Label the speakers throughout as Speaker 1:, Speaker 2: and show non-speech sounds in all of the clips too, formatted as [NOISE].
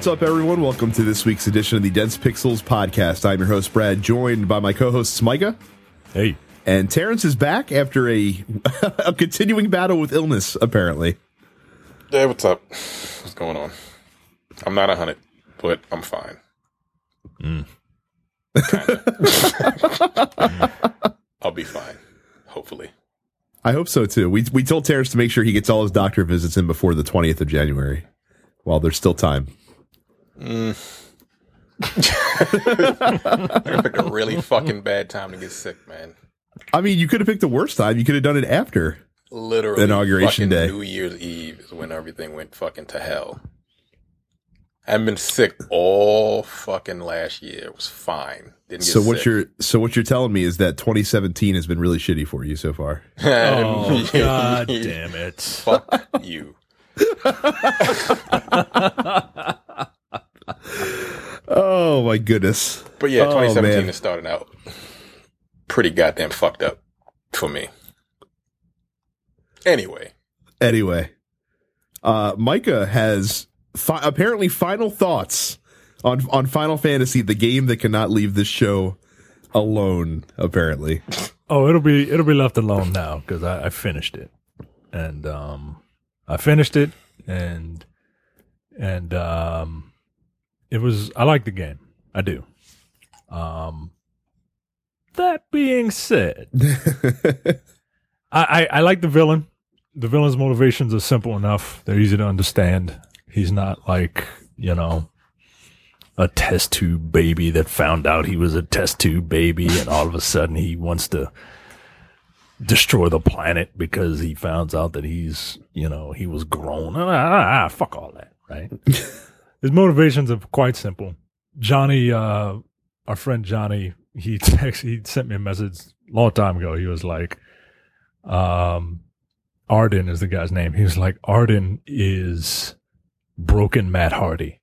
Speaker 1: What's up, everyone? Welcome to this week's edition of the Dense Pixels podcast. I'm your host, Brad, joined by my co hosts, Micah.
Speaker 2: Hey.
Speaker 1: And Terrence is back after a, [LAUGHS] a continuing battle with illness, apparently.
Speaker 3: Hey, what's up? What's going on? I'm not a hundred, but I'm fine. Mm. [LAUGHS] [LAUGHS] I'll be fine, hopefully.
Speaker 1: I hope so too. We we told Terrence to make sure he gets all his doctor visits in before the 20th of January, while there's still time. Mm. [LAUGHS]
Speaker 3: I picked a really fucking bad time to get sick, man.
Speaker 1: I mean, you could have picked the worst time. You could have done it after
Speaker 3: literally
Speaker 1: inauguration day.
Speaker 3: New Year's Eve is when everything went fucking to hell. I haven't been sick all fucking last year. It was fine.
Speaker 1: Didn't get so what sick. you're so what you're telling me is that 2017 has been really shitty for you so far. [LAUGHS]
Speaker 2: oh god damn it!
Speaker 3: Fuck you. [LAUGHS] [LAUGHS]
Speaker 1: oh my goodness.
Speaker 3: But yeah, 2017 oh, is starting out pretty goddamn fucked up for me. Anyway.
Speaker 1: Anyway. Uh, Micah has fi- apparently final thoughts on on Final Fantasy, the game that cannot leave this show alone. Apparently. [LAUGHS]
Speaker 2: Oh, it'll be it'll be left alone now because I, I finished it, and um, I finished it, and and um, it was I like the game. I do. Um, that being said, [LAUGHS] I, I, I like the villain. The villain's motivations are simple enough. They're easy to understand. He's not like you know a test tube baby that found out he was a test tube baby, and all of a sudden he wants to destroy the planet because he finds out that he's you know he was grown. Ah, ah, ah fuck all that, right? [LAUGHS] His motivations are quite simple. Johnny, uh, our friend Johnny, he [LAUGHS] text, he sent me a message a long time ago. He was like, um, Ardyn is the guy's name. He was like, Ardyn is broken Matt Hardy.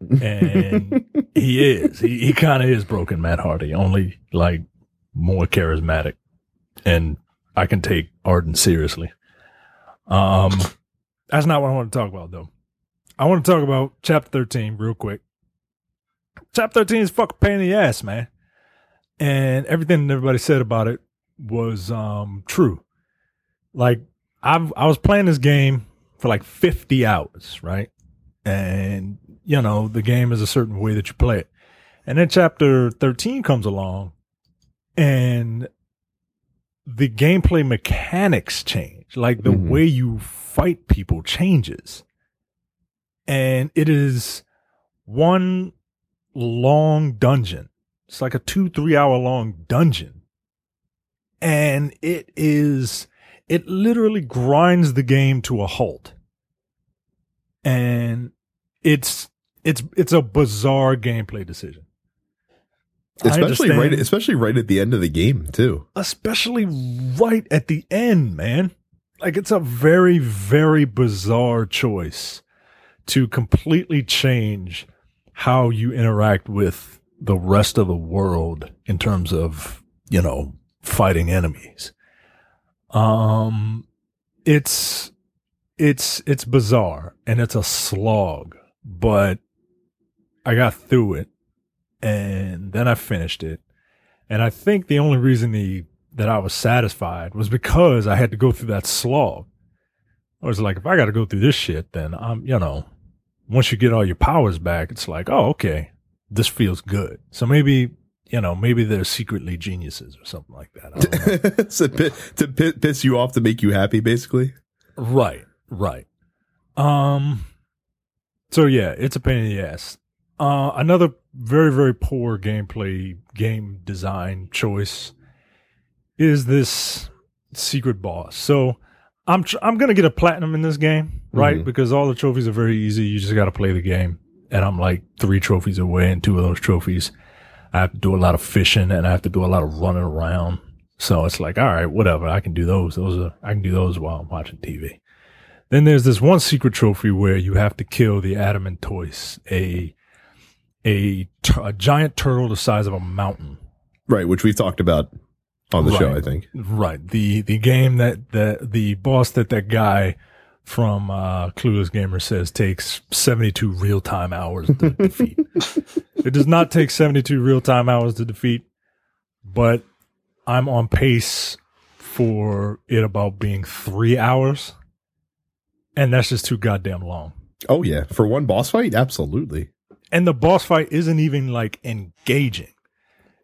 Speaker 2: And [LAUGHS] he is. He, he kind of is broken Matt Hardy, only like more charismatic. And I can take Ardyn seriously. Um, that's not what I want to talk about though. I want to talk about chapter 13 real quick. Chapter 13 is fucking pain in the ass, man. And everything everybody said about it was um true. Like I I was playing this game for like 50 hours, right? And you know, the game is a certain way that you play it. And then chapter 13 comes along and the gameplay mechanics change. Like the mm-hmm. way you fight people changes and it is one long dungeon. It's like a two, three hour long dungeon. And it is, it literally grinds the game to a halt. And it's, it's, it's a bizarre gameplay decision.
Speaker 1: Especially right, especially right at the end of the game too.
Speaker 2: Especially right at the end, man. Like it's a very, very bizarre choice to completely change how you interact with the rest of the world in terms of, you know, fighting enemies. Um, it's, it's, it's bizarre and it's a slog, but I got through it and then I finished it. And I think the only reason the, that I was satisfied was because I had to go through that slog. I was like, if I got to go through this shit, then I'm, you know, once you get all your powers back, it's like, oh, okay, this feels good. So maybe, you know, maybe they're secretly geniuses or something like that.
Speaker 1: so [LAUGHS] to piss you off to make you happy, basically.
Speaker 2: Right, right. Um, so yeah, it's a pain in the ass. Uh, another very, very poor gameplay, game design choice is this secret boss. So I'm tr- I'm gonna get a platinum in this game, right? Mm-hmm. Because all the trophies are very easy. You just got to play the game, and I'm like three trophies away, and two of those trophies, I have to do a lot of fishing and I have to do a lot of running around. So it's like, all right, whatever. I can do those. Those are I can do those while I'm watching TV. Then there's this one secret trophy where you have to kill the Adamantoise, a a, a giant turtle the size of a mountain.
Speaker 1: Right, which we've talked about on the
Speaker 2: right.
Speaker 1: show, I think.
Speaker 2: Right. The the game that the the boss that that guy from uh, Clueless Gamer says takes 72 real time hours to [LAUGHS] defeat. It does not take 72 real time hours to defeat, but I'm on pace for it about being three hours. And that's just too goddamn long.
Speaker 1: Oh yeah, for one boss fight, absolutely.
Speaker 2: And the boss fight isn't even like engaging.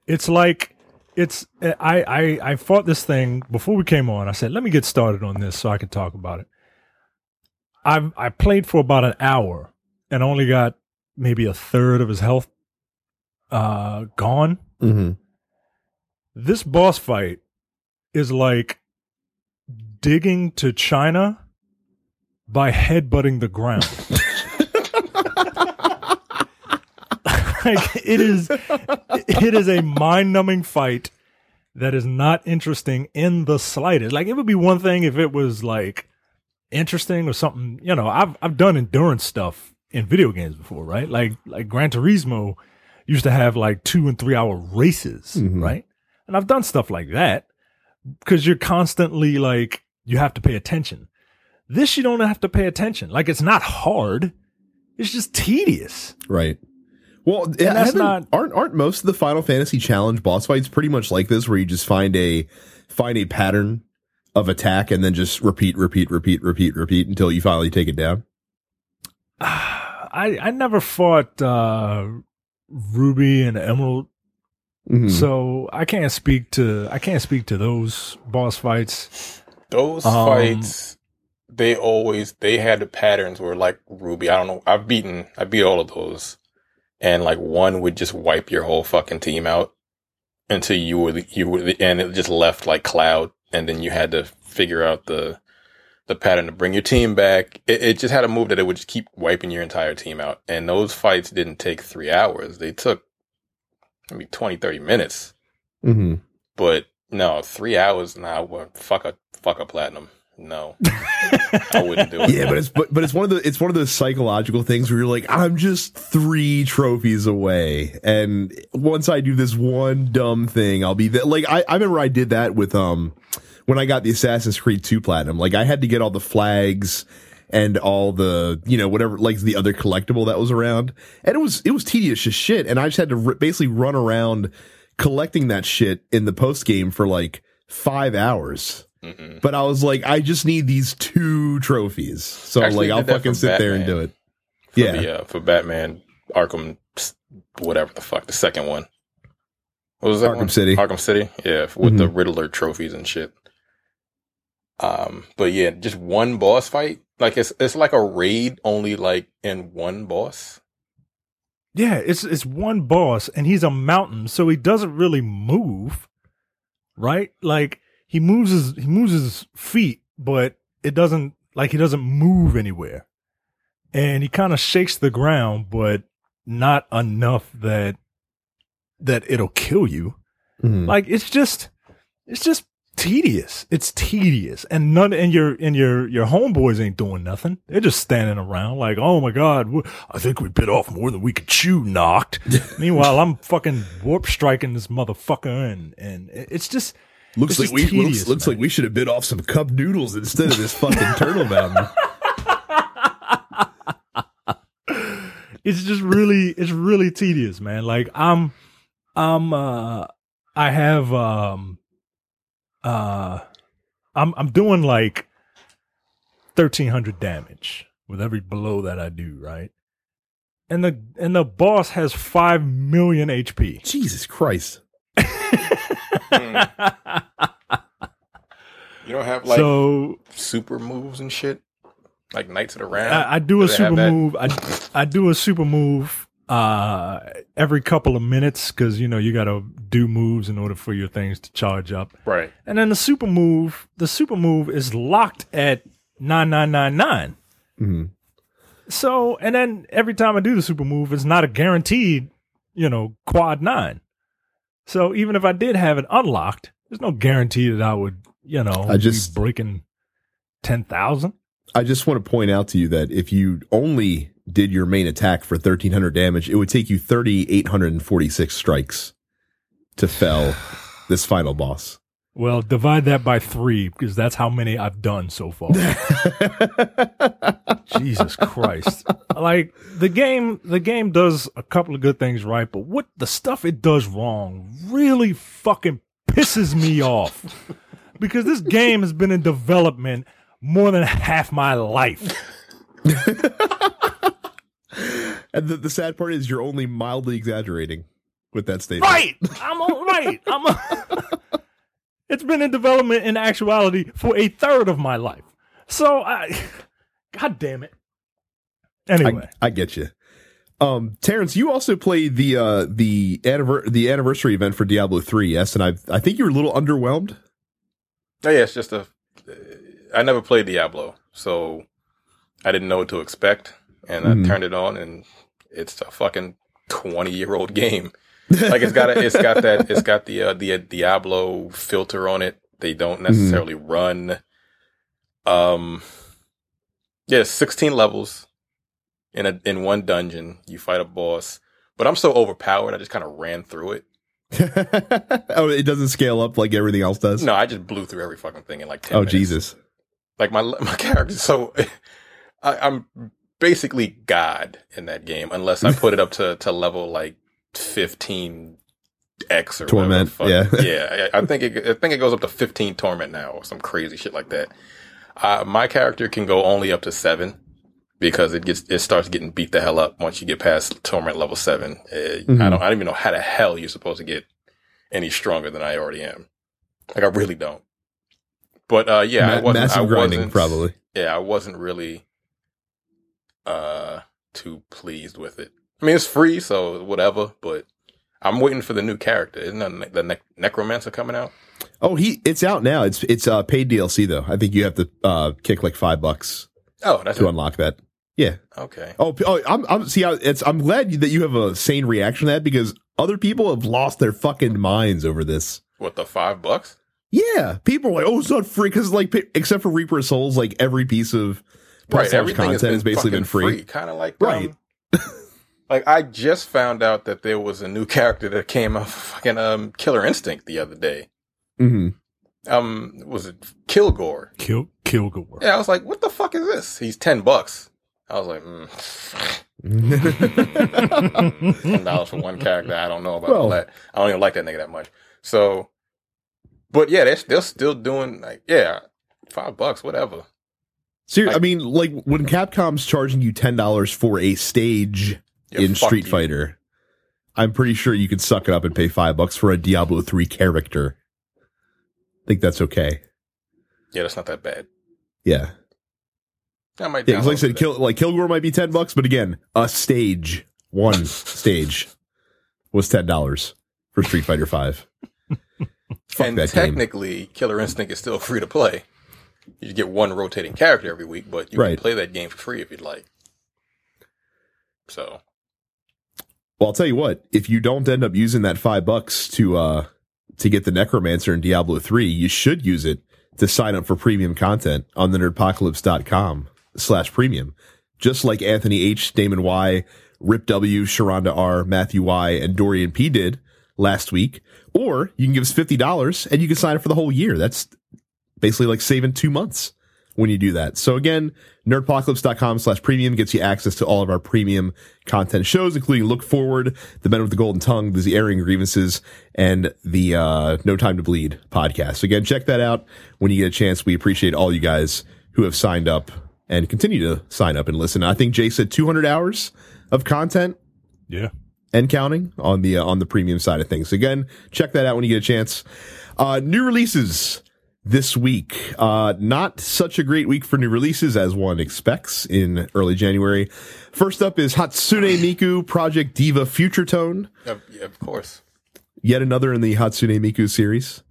Speaker 2: It's like it's I I I fought this thing before we came on. I said, let me get started on this so I can talk about it. I I played for about an hour and only got maybe a third of his health uh gone.
Speaker 1: Mm-hmm.
Speaker 2: This boss fight is like digging to China by headbutting the ground. [LAUGHS] like it is it is a mind-numbing fight that is not interesting in the slightest. Like it would be one thing if it was like interesting or something, you know, I've I've done endurance stuff in video games before, right? Like like Gran Turismo used to have like 2 and 3 hour races,
Speaker 1: Mhm.
Speaker 2: right? And I've done stuff like that because you're constantly like you have to pay attention. This you don't have to pay attention. Like it's not hard. It's just tedious.
Speaker 1: Right. Well,
Speaker 2: that's
Speaker 1: haven't-
Speaker 2: not-
Speaker 1: aren't aren't most of the Final Fantasy Challenge boss fights pretty much like this, where you just find a find a pattern of attack and then just repeat, repeat, repeat, repeat, repeat until you finally take it down. [SIGHS]
Speaker 2: I I never fought uh Ruby and Emerald,
Speaker 1: Mhm.
Speaker 2: so I can't speak to I can't speak to those boss fights.
Speaker 3: Those
Speaker 2: Um,
Speaker 3: fights, they always they had the patterns where like Ruby. I don't know. I've beaten. I beat all of those, and like one would just wipe your whole fucking team out until you were the, you were the, and it just left like cloud, and then you had to figure out the the pattern to bring your team back. It, it just had a move that it would just keep wiping your entire team out, and those fights didn't take three hours. They took maybe 20, 30 minutes.
Speaker 1: Mhm.
Speaker 3: But no, three hours. Nah, well, fuck a fuck a platinum. No, [LAUGHS] I wouldn't do it.
Speaker 1: Yeah, but it's but, but it's one of the it's one of those psychological things where you're like, I'm just three trophies away, and once I do this one dumb thing, I'll be there. Like I, I remember I did that with um when I got the Assassin's Creed 2 platinum. Like I had to get all the flags and all the you know whatever like the other collectible that was around, and it was it was tedious as shit, and I just had to r- basically run around collecting that shit in the post game for like five hours.
Speaker 3: Mm-mm.
Speaker 1: But I was like, I just need these two trophies. So
Speaker 3: Actually
Speaker 1: like, I'll fucking
Speaker 3: for
Speaker 1: sit there and do it.
Speaker 3: For
Speaker 1: Yeah.
Speaker 3: the, uh, for Batman Arkham, whatever the fuck, the second one. What was that?
Speaker 1: Arkham
Speaker 3: one?
Speaker 1: City.
Speaker 3: Arkham City. Yeah, with
Speaker 1: Mhm.
Speaker 3: the Riddler trophies and shit. Um, but yeah, just one boss fight. Like it's it's like a raid, only like in one boss.
Speaker 2: Yeah, it's it's one boss and he's a mountain, so he doesn't really move. Right? Like he moves his he moves his feet, but it doesn't like he doesn't move anywhere. And he kind of shakes the ground, but not enough that that it'll kill you.
Speaker 1: Mhm.
Speaker 2: Like it's just it's just tedious. It's tedious. And none and your and your your homeboys ain't doing nothing. They're just standing around like, "Oh my god, I think we bit off more than we could chew, knocked." [LAUGHS] Meanwhile, I'm fucking warp striking this motherfucker and and it's just
Speaker 1: looks like we
Speaker 2: tedious,
Speaker 1: looks, looks like we should have bit off some cup noodles instead of this fucking turtle mountain. [LAUGHS]
Speaker 2: it's just really it's really tedious, man. Like I'm I'm uh I have um uh I'm I'm doing like 1300 damage with every blow that I do, right? And the and the boss has 5 million HP.
Speaker 1: Jesus Christ! [LAUGHS]
Speaker 3: You don't have like
Speaker 2: so
Speaker 3: super moves and shit, like Knights of the Round.
Speaker 2: I, I do a
Speaker 3: Do they have
Speaker 2: super move. I I do a super move uh every couple of minutes because you know you got to do moves in order for your things to charge up.
Speaker 3: right.
Speaker 2: And then the super move, the super move is locked at nine nine nine nine.
Speaker 1: Mhm.
Speaker 2: So and then every time I do the super move, it's not a guaranteed, you know, quad nine. So even if I did have it unlocked, there's no guarantee that I would, you know,
Speaker 1: I just-
Speaker 2: be breaking ten thousand.
Speaker 1: I just want to point out to you that if you only did your main attack for 1300 damage, it would take you 3846 strikes to fell this final boss.
Speaker 2: Well, divide that by three because that's how many I've done so far. [LAUGHS] Jesus Christ! Like the game, the game does a couple of good things right, but what the stuff it does wrong really fucking pisses me off. Because this game has been in development more than half my life. [LAUGHS]
Speaker 1: And the, the sad part is you're only mildly exaggerating with that statement.
Speaker 2: Right. I'm all right. I'm. A, [LAUGHS] it's been in development in actuality for a third of my life. So I, [LAUGHS] God damn it. Anyway,
Speaker 1: I, I get you. Um, Terrence, you also played the uh the anniver- the anniversary event for Diablo three, yes, and I I think you were a little underwhelmed.
Speaker 3: Oh yeah, it's just a. I never played Diablo, so I didn't know what to expect, and
Speaker 1: Mhm.
Speaker 3: I turned it on, and it's a fucking twenty year old [LAUGHS] game. [LAUGHS] Like it's got a, it's got that, it's got the uh, the uh, Diablo filter on it. They don't necessarily run. Um, yeah, sixteen levels in a in one dungeon. You fight a boss, but I'm so overpowered. I just kind of ran through it. [LAUGHS]
Speaker 1: oh, it doesn't scale up like everything else does.
Speaker 3: No, I just blew through every fucking thing in like ten.
Speaker 1: oh
Speaker 3: minutes.
Speaker 1: Jesus.
Speaker 3: like my my [LAUGHS] character. So I, I'm basically God in that game, unless I put it up to to level like fifteen X or
Speaker 1: Torment, yeah.
Speaker 3: yeah. I I think it, I think it goes up to fifteen torment now, or some crazy shit like that. Uh, my character can go only up to seven because it gets it starts getting beat the hell up once you get past torment level seven. Uh, I
Speaker 1: Mhm.
Speaker 3: don't I don't even know how the hell you're supposed to get any stronger than I already am. Like I really don't. But uh, yeah, I wasn't,
Speaker 1: massive
Speaker 3: I
Speaker 1: grinding,
Speaker 3: wasn't-
Speaker 1: probably.
Speaker 3: yeah, I wasn't really uh too pleased with it. I mean, it's free, so whatever. But I'm waiting for the new character. Isn't the, the ne- Necromancer coming out?
Speaker 1: Oh, he it's out now. It's it's uh paid DLC though. I think you have to uh kick like five bucks
Speaker 3: Oh, that's
Speaker 1: to
Speaker 3: it.
Speaker 1: unlock that. Yeah.
Speaker 3: okay.
Speaker 1: Oh, oh I'm I'm see. I, it's I'm glad that you have a sane reaction to that because other people have lost their fucking minds over this.
Speaker 3: What the five bucks?
Speaker 1: Yeah, people are like, oh, it's not free because like except for Reaper Souls, like every piece of
Speaker 3: Right, everything
Speaker 1: content
Speaker 3: been,
Speaker 1: has basically been
Speaker 3: fucking
Speaker 1: free.
Speaker 3: Kind of like
Speaker 1: Right.
Speaker 3: um, [LAUGHS] like I just found out that there was a new character that came out, fucking um, Killer Instinct the other day.
Speaker 1: hmm
Speaker 3: Um, was it Kilgore?
Speaker 2: kill Kilgore.
Speaker 3: Yeah, I was like, what the fuck is this? He's ten bucks. I was like, mm. [LAUGHS] ten dollars for one character. I don't know about all
Speaker 1: Well-
Speaker 3: that. I don't even like that nigga that much. So, but yeah, they're they're still doing like yeah, five bucks, whatever.
Speaker 1: Ser- I
Speaker 3: Like-
Speaker 1: mean, like when Capcom's charging you ten dollars for a stage
Speaker 3: Yeah,
Speaker 1: in Street
Speaker 3: you.
Speaker 1: Fighter, I'm pretty sure you could suck it up and pay five bucks for a Diablo three character. I think that's okay.
Speaker 3: Yeah, that's not that bad.
Speaker 1: Yeah,
Speaker 3: That might.
Speaker 1: yeah. like I said. Kill, like Kilgore might be ten bucks, but again, a stage, one [LAUGHS] stage, was ten dollars for Street Fighter Five. [LAUGHS] Fuck
Speaker 3: and
Speaker 1: that game.
Speaker 3: technically, Killer Instinct is still free to play. You get one rotating character every week, but you
Speaker 1: Right.
Speaker 3: can play that game for free if you'd like. So
Speaker 1: Well, I'll tell you what, if you don't end up using that five bucks to uh to get the Necromancer in Diablo 3, you should use it to sign up for premium content on the nerdpocalypse.com slash premium. Just like Anthony H, Damon Y, Rip W, Sharonda R, Matthew Y, and Dorian P did last week. Or you can give us fifty dollars and you can sign up for the whole year. That's basically like saving two months when you do that. So again, nerdpocalypse.com slash premium gets you access to all of our premium content shows, including Look Forward, The Men with the Golden Tongue, The Airing Grievances, and the uh, No Time to Bleed podcast. So again, check that out when you get a chance. We appreciate all you guys who have signed up and continue to sign up and listen. I think Jay said 200 hours of content
Speaker 2: Yeah.
Speaker 1: and counting on the uh, on the premium side of things. Again, check that out when you get a chance. Uh, new releases this week. Uh, not such a great week for new releases as one expects in early January. First up is Hatsune Miku Project Diva Future Tone,
Speaker 3: of, yeah, of course,
Speaker 1: yet another in the Hatsune Miku series.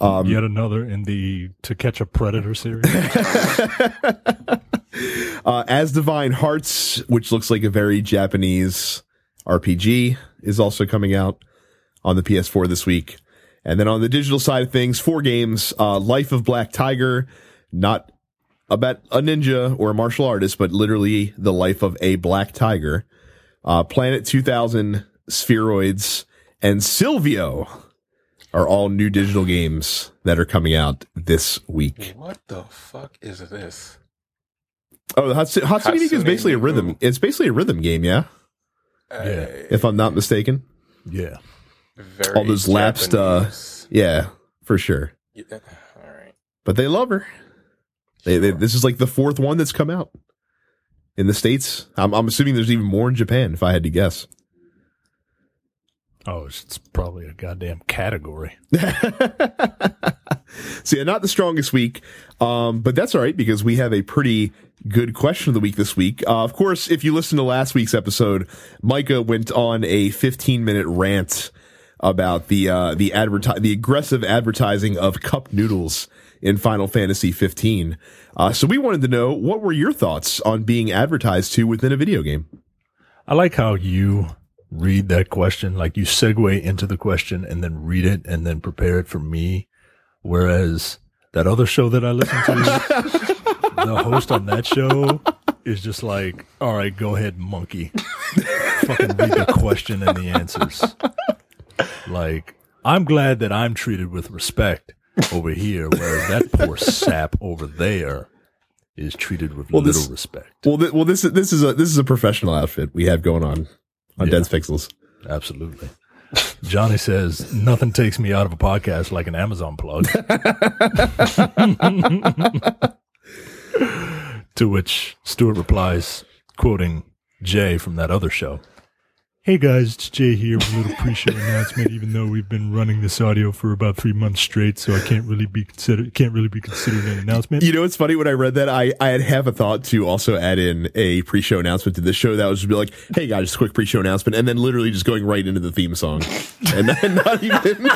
Speaker 1: Um,
Speaker 2: Yet another in the To Catch a Predator series. [LAUGHS]
Speaker 1: Uh, Asdivine Hearts, which looks like a very Japanese RPG, is also coming out on the PS4 this week. And then on the digital side of things, four games, uh, Life of Black Tiger, not about a ninja or a martial artist, but literally the life of a black tiger, uh, Planet 2000, Spheroids, and Sylvio. are all new digital games that are coming out this week.
Speaker 3: What the fuck is this?
Speaker 1: Oh, the Hatsune, Hatsune Miku is
Speaker 3: Hatsune
Speaker 1: basically a rhythm. It's basically a rhythm game, yeah.
Speaker 2: Yeah.
Speaker 1: If I'm not mistaken.
Speaker 2: Yeah.
Speaker 3: Very
Speaker 1: all those lapsed, uh, Yeah, for sure.
Speaker 3: Yeah, All right.
Speaker 1: But they love her. They, they, this is like the fourth one that's come out in the states. I'm, I'm assuming there's even more in Japan, if I had to guess.
Speaker 2: Oh, it's, it's probably a goddamn category. [LAUGHS]
Speaker 1: so yeah, not the strongest week, um, but that's all right because we have a pretty good question of the week this week. Uh, of course, if you listen to last week's episode, Micah went on a 15 minute rant about the uh, the adverti- the aggressive advertising of cup noodles in Final Fantasy 15. Uh, so we wanted to know what were your thoughts on being advertised to within a video game.
Speaker 2: I like how you read that question, like you segue into the question and then read it and then prepare it for me. Whereas that other show that I listen to, [LAUGHS] the host on that show is just like, all right, go ahead, monkey. Fucking read the question and the answers. Like, I'm glad that I'm treated with respect over here, whereas that poor sap over there is treated with
Speaker 1: Well,
Speaker 2: little
Speaker 1: this-
Speaker 2: respect.
Speaker 1: Well, th- well, this is this is a this is a professional outfit we have going on on
Speaker 2: Yeah.
Speaker 1: Dense Pixels.
Speaker 2: Absolutely. Johnny says nothing takes me out of a podcast like an Amazon plug. [LAUGHS] to which Stuart replies, quoting Jay from that other show. Hey guys, it's Jay here with a little pre-show announcement. Even though we've been running this audio for about three months straight, so I can't really be considered can't really be considered an announcement.
Speaker 1: You know, it's funny when I read that, I, I had half a thought to also add in a pre-show announcement to this show that was just be like, hey guys, just a quick pre-show announcement, and then literally just going right into the theme song. [LAUGHS] And not, not even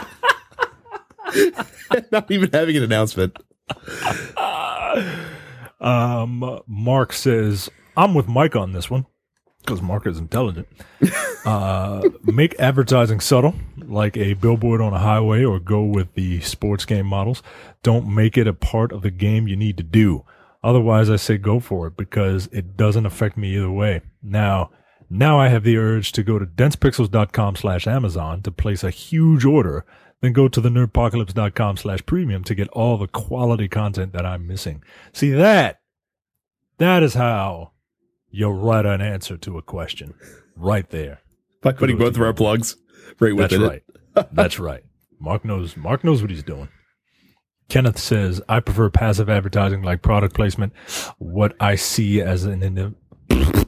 Speaker 1: [LAUGHS] not even having an announcement.
Speaker 2: Um, Mark says, I'm with Mike on this one because Mark is intelligent. Uh, make advertising subtle, like a billboard on a highway, or go with the sports game models. Don't make it a part of the game you need to do. Otherwise, I say go for it because it doesn't affect me either way. Now, now I have the urge to go to densepixels.com slash Amazon to place a huge order, then go to the nerdpocalypse.com slash premium to get all the quality content that I'm missing. See that? That is how you write an answer to a question. Right there.
Speaker 1: By putting both of our plugs right
Speaker 2: That's
Speaker 1: within
Speaker 2: right. That's right. Mark knows Mark knows what he's doing. Kenneth says, I prefer passive advertising like product placement. What I see as an ine- [COUGHS]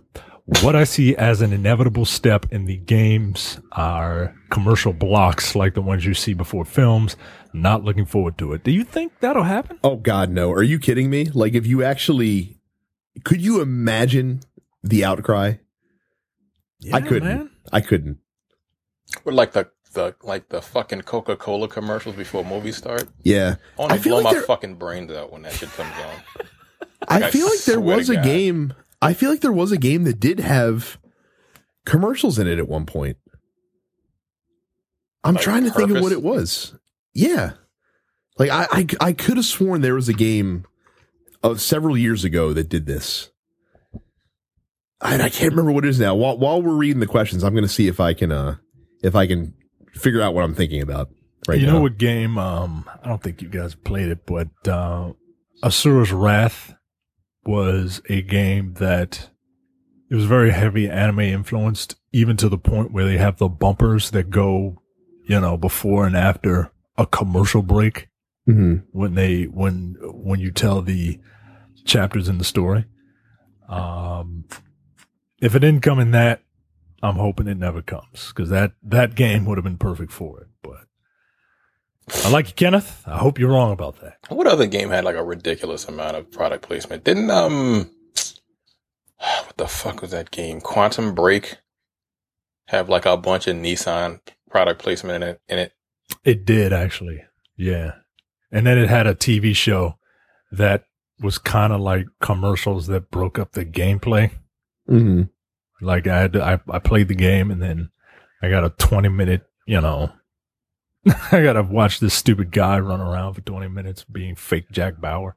Speaker 2: what I see as an inevitable step in the games are commercial blocks like the ones you see before films. Not looking forward to it. Do you think that'll happen?
Speaker 1: Oh God, no! Are you kidding me? Like, if you actually, could you imagine the outcry? I couldn't.
Speaker 2: man.
Speaker 1: I couldn't.
Speaker 3: Or like the the like the fucking Coca Cola commercials before movies start.
Speaker 1: Yeah,
Speaker 3: I want
Speaker 1: I
Speaker 3: to
Speaker 1: feel
Speaker 3: blow
Speaker 1: like
Speaker 3: my
Speaker 1: there-
Speaker 3: fucking brains out when that shit comes on. [LAUGHS]
Speaker 1: I
Speaker 3: I
Speaker 1: feel like there was a
Speaker 3: God.
Speaker 1: game. I feel like there was a game that did have commercials in it at one point. I'm
Speaker 3: Like
Speaker 1: trying to think of what it was. Yeah, like I I, I could have sworn there was a game of several years ago that did this. And I can't remember what it is now. While while we're reading the questions, I'm going to see if I can uh if I can figure out what I'm thinking about right
Speaker 2: you
Speaker 1: now.
Speaker 2: You know what game? Um, I don't think you guys played it, but uh, Asura's Wrath was a game that it was very heavy anime influenced, even to the point where they have the bumpers that go, you know, before and after a commercial break
Speaker 1: Mhm.
Speaker 2: when they when when you tell the chapters in the story. Um, if it didn't come in that, I'm hoping it never comes because that that game would have been perfect for it. But I like you, Kenneth. I hope you're wrong about that.
Speaker 3: What other game had like a ridiculous amount of product placement? Didn't um, [SIGHS] what the fuck was that game? Quantum Break have like a bunch of Nissan product placement in it. In it,
Speaker 2: It did actually, yeah. And then it had a TV show that was kind of like commercials that broke up the gameplay.
Speaker 1: Mhm.
Speaker 2: Like I had to, I, I played the game and then I got a 20 minute, you know, [LAUGHS] I got to watch this stupid guy run around for 20 minutes being fake Jack Bauer.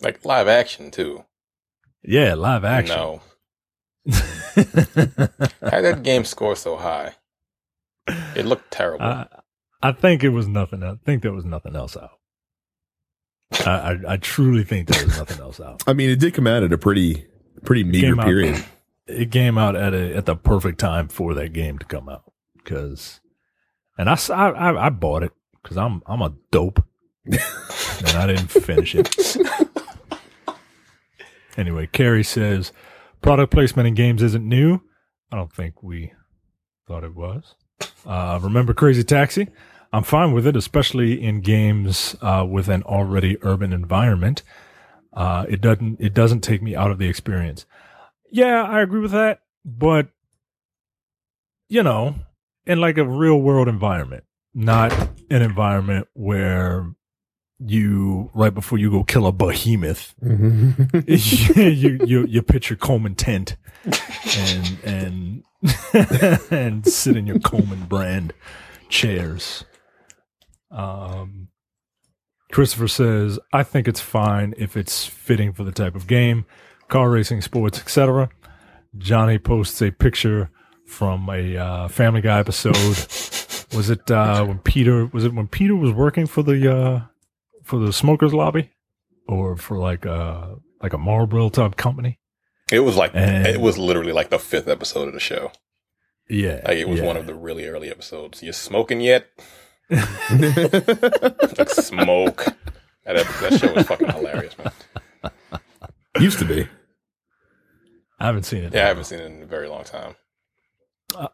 Speaker 3: like live action too.
Speaker 2: Yeah, live action.
Speaker 3: No, [LAUGHS] how did that game score so high? It looked terrible.
Speaker 2: I, I think it was nothing. I think there was nothing else out. [LAUGHS] I, I, I truly think there was nothing else out.
Speaker 1: I mean, it did come out at a pretty pretty meager
Speaker 2: Came out-
Speaker 1: period. [CLEARS THROAT]
Speaker 2: It came out at a at the perfect time for that game to come out because, and I I bought it because I'm I'm a dope, [LAUGHS] and I didn't finish it. Anyway, Carrie says product placement in games isn't new. I don't think we thought it was. Uh, remember Crazy Taxi? I'm fine with it, especially in games uh, with an already urban environment. Uh, it doesn't it doesn't take me out of the experience. Yeah, I agree with that, but you know, in like a real world environment, not an environment where you right before you go kill a behemoth [LAUGHS] you you you pitch your Coleman tent and and [LAUGHS] and sit in your Coleman brand chairs. Um, Christopher says, "I think it's fine if it's fitting for the type of game, car racing, sports, etc." Johnny posts a picture from a uh, Family Guy episode. was it uh, when Peter was it when Peter was working for the uh, for the smokers lobby or for like a like a Marlboro type company?
Speaker 3: It was like
Speaker 2: And-
Speaker 3: it was literally like the fifth episode of the show.
Speaker 2: Yeah,
Speaker 3: Like it was
Speaker 2: yeah.
Speaker 3: one of the really early episodes. You smoking yet? [LAUGHS] like smoke. That, that show was fucking hilarious, man.
Speaker 1: Used to be.
Speaker 2: I haven't seen it.
Speaker 3: Yeah, I haven't seen it in a very long time.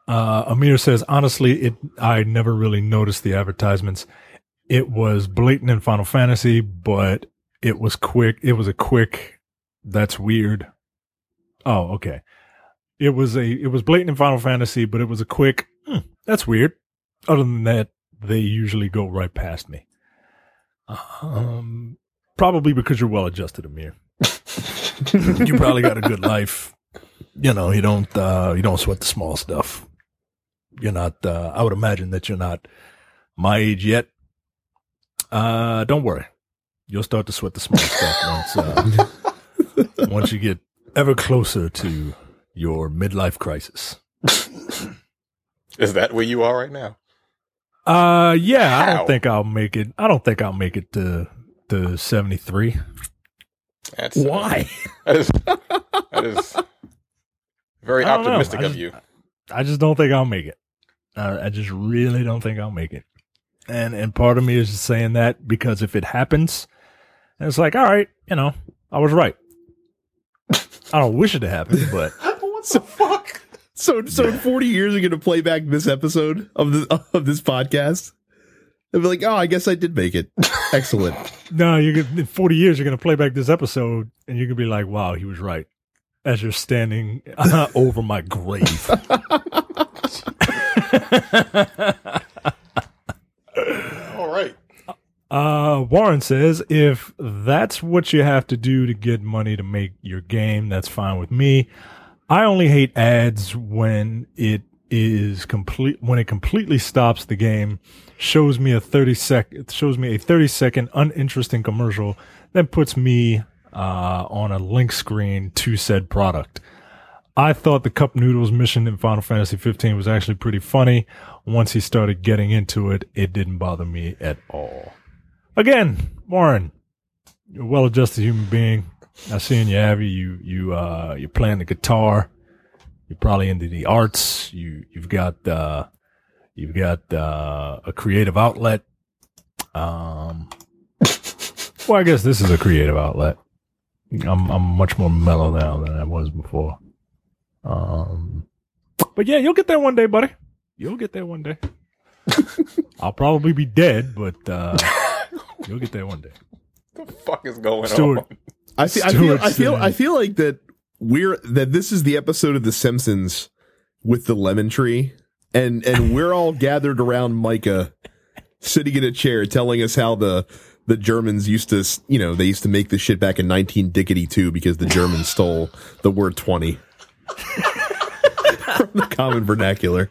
Speaker 2: Uh, Amir says, honestly, it I never really noticed the advertisements. It was blatant in Final Fantasy, but it was quick. It was a quick. That's weird. Oh, okay. It was a. It was blatant in Final Fantasy, but it was a quick. "Hmm, that's weird. Other than that, they usually go right past me. Um, probably because you're well adjusted, Amir. [LAUGHS] [LAUGHS] you probably got a good [LAUGHS] life. You know, you don't uh you don't sweat the small stuff. You're not uh I would imagine that you're not my age yet. Uh don't worry. You'll start to sweat the small stuff [LAUGHS] once uh once you get ever closer to your midlife crisis.
Speaker 3: Is that where you are right now?
Speaker 2: Uh yeah, I don't think I'll make it I don't think I'll make it to to 73.
Speaker 3: That's uh,
Speaker 1: Why? [LAUGHS]
Speaker 3: that is that is very
Speaker 2: I don't know.
Speaker 3: optimistic
Speaker 2: I
Speaker 3: of you.
Speaker 2: I just don't think I'll make it. I, I just really don't think I'll make it. And and part of me is just saying that because if it happens, and it's like, all right, you know, I was right. I don't wish it to happen, [LAUGHS] but
Speaker 3: what the fuck?
Speaker 1: So, so in 40 years, you're going to play back this episode of the of this podcast and be like, "Oh, I guess I did make it. Excellent." [LAUGHS]
Speaker 2: no, you're gonna, in 40 years you're gonna play back this episode and you're gonna be like, wow, he was right. As you're standing uh, [LAUGHS] over my grave. [LAUGHS]
Speaker 3: All right.
Speaker 2: Uh, Warren says if that's what you have to do to get money to make your game, that's fine with me. I only hate ads when it is complete when it completely stops the game, shows me a thirty sec shows me a thirty second uninteresting commercial, then puts me uh, on a link screen to said product. I thought the cup noodles mission in Final Fantasy 15 was actually pretty funny. Once he started getting into it, it didn't bother me at all. Again, Warren, you're a well-adjusted human being. I see in you, Abby, you you uh you're playing the guitar. You're probably into the arts. You you've got uh you've got uh a creative outlet. Um [LAUGHS] well I guess this is a creative outlet. I'm I'm much more mellow now than I was before. Um but yeah, you'll get there one day, buddy. You'll get there one day. [LAUGHS] I'll probably be dead, but uh you'll get there one day.
Speaker 3: What the fuck is going
Speaker 2: Stuart.
Speaker 3: on?
Speaker 1: I feel, I feel, I feel, I feel like that we're that this is the episode of The Simpsons with the lemon tree, and and we're all gathered around Micah, sitting in a chair, telling us how the the Germans used to, you know, they used to make this shit back in nineteen dickety two because the Germans stole the word twenty [LAUGHS] from the common vernacular.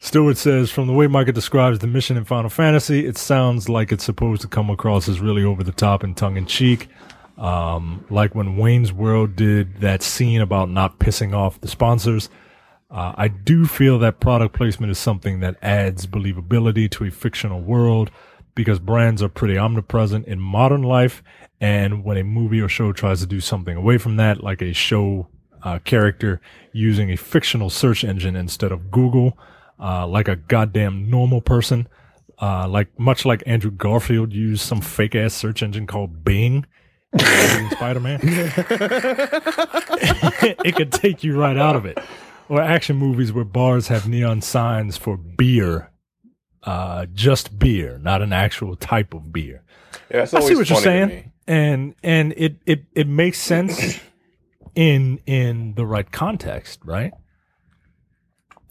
Speaker 2: Stewart says, from the way Micah describes the mission in Final Fantasy, it sounds like it's supposed to come across as really over the top and tongue in cheek. Um, like when Wayne's World did that scene about not pissing off the sponsors. Uh, I do feel that product placement is something that adds believability to a fictional world because brands are pretty omnipresent in modern life. And when a movie or show tries to do something away from that, like a show uh, character using a fictional search engine instead of Google, uh, like a goddamn normal person, uh, like much like Andrew Garfield used some fake ass search engine called Bing in Spider Man. [LAUGHS] it could take you right out of it. Or action movies where bars have neon signs for beer, uh, just beer, not an actual type of beer.
Speaker 3: Yeah, that's
Speaker 2: I see what you're saying, and and it it it makes sense in in the right context, right?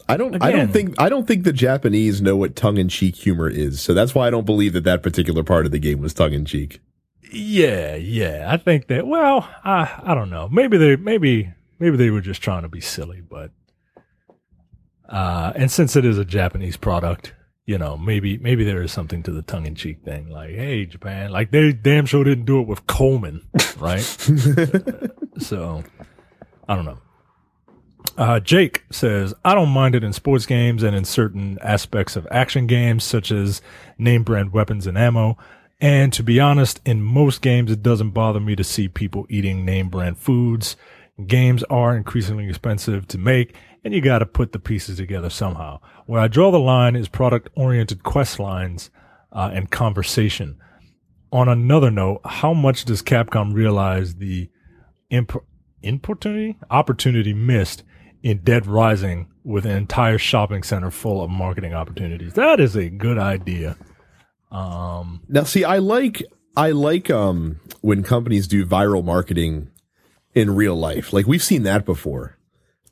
Speaker 1: I don't. I don't think. I don't think the Japanese know what tongue in cheek humor is. So that's why I don't believe that that particular part of the game was tongue in cheek.
Speaker 2: Yeah, yeah. I think that. Well, I I don't know. Maybe they maybe maybe they were just trying to be silly, but uh, and since it is a Japanese product, you know, maybe maybe there is something to the tongue in cheek thing. Like, hey, Japan, like they damn sure didn't do it with Coleman, right? [LAUGHS] so I don't know. Uh, Jake says, I don't mind it in sports games and in certain aspects of action games, such as name brand weapons and ammo. And to be honest, in most games, it doesn't bother me to see people eating name brand foods. Games are increasingly expensive to make, and you got to put the pieces together somehow. Where I draw the line is product oriented quest lines uh, and conversation. On another note, how much does Capcom realize the imp- opportunity opportunity missed in Dead Rising with an entire shopping center full of marketing opportunities? That is a good idea. Um,
Speaker 1: Now, see, I like I like um when companies do viral marketing in real life. Like we've seen that before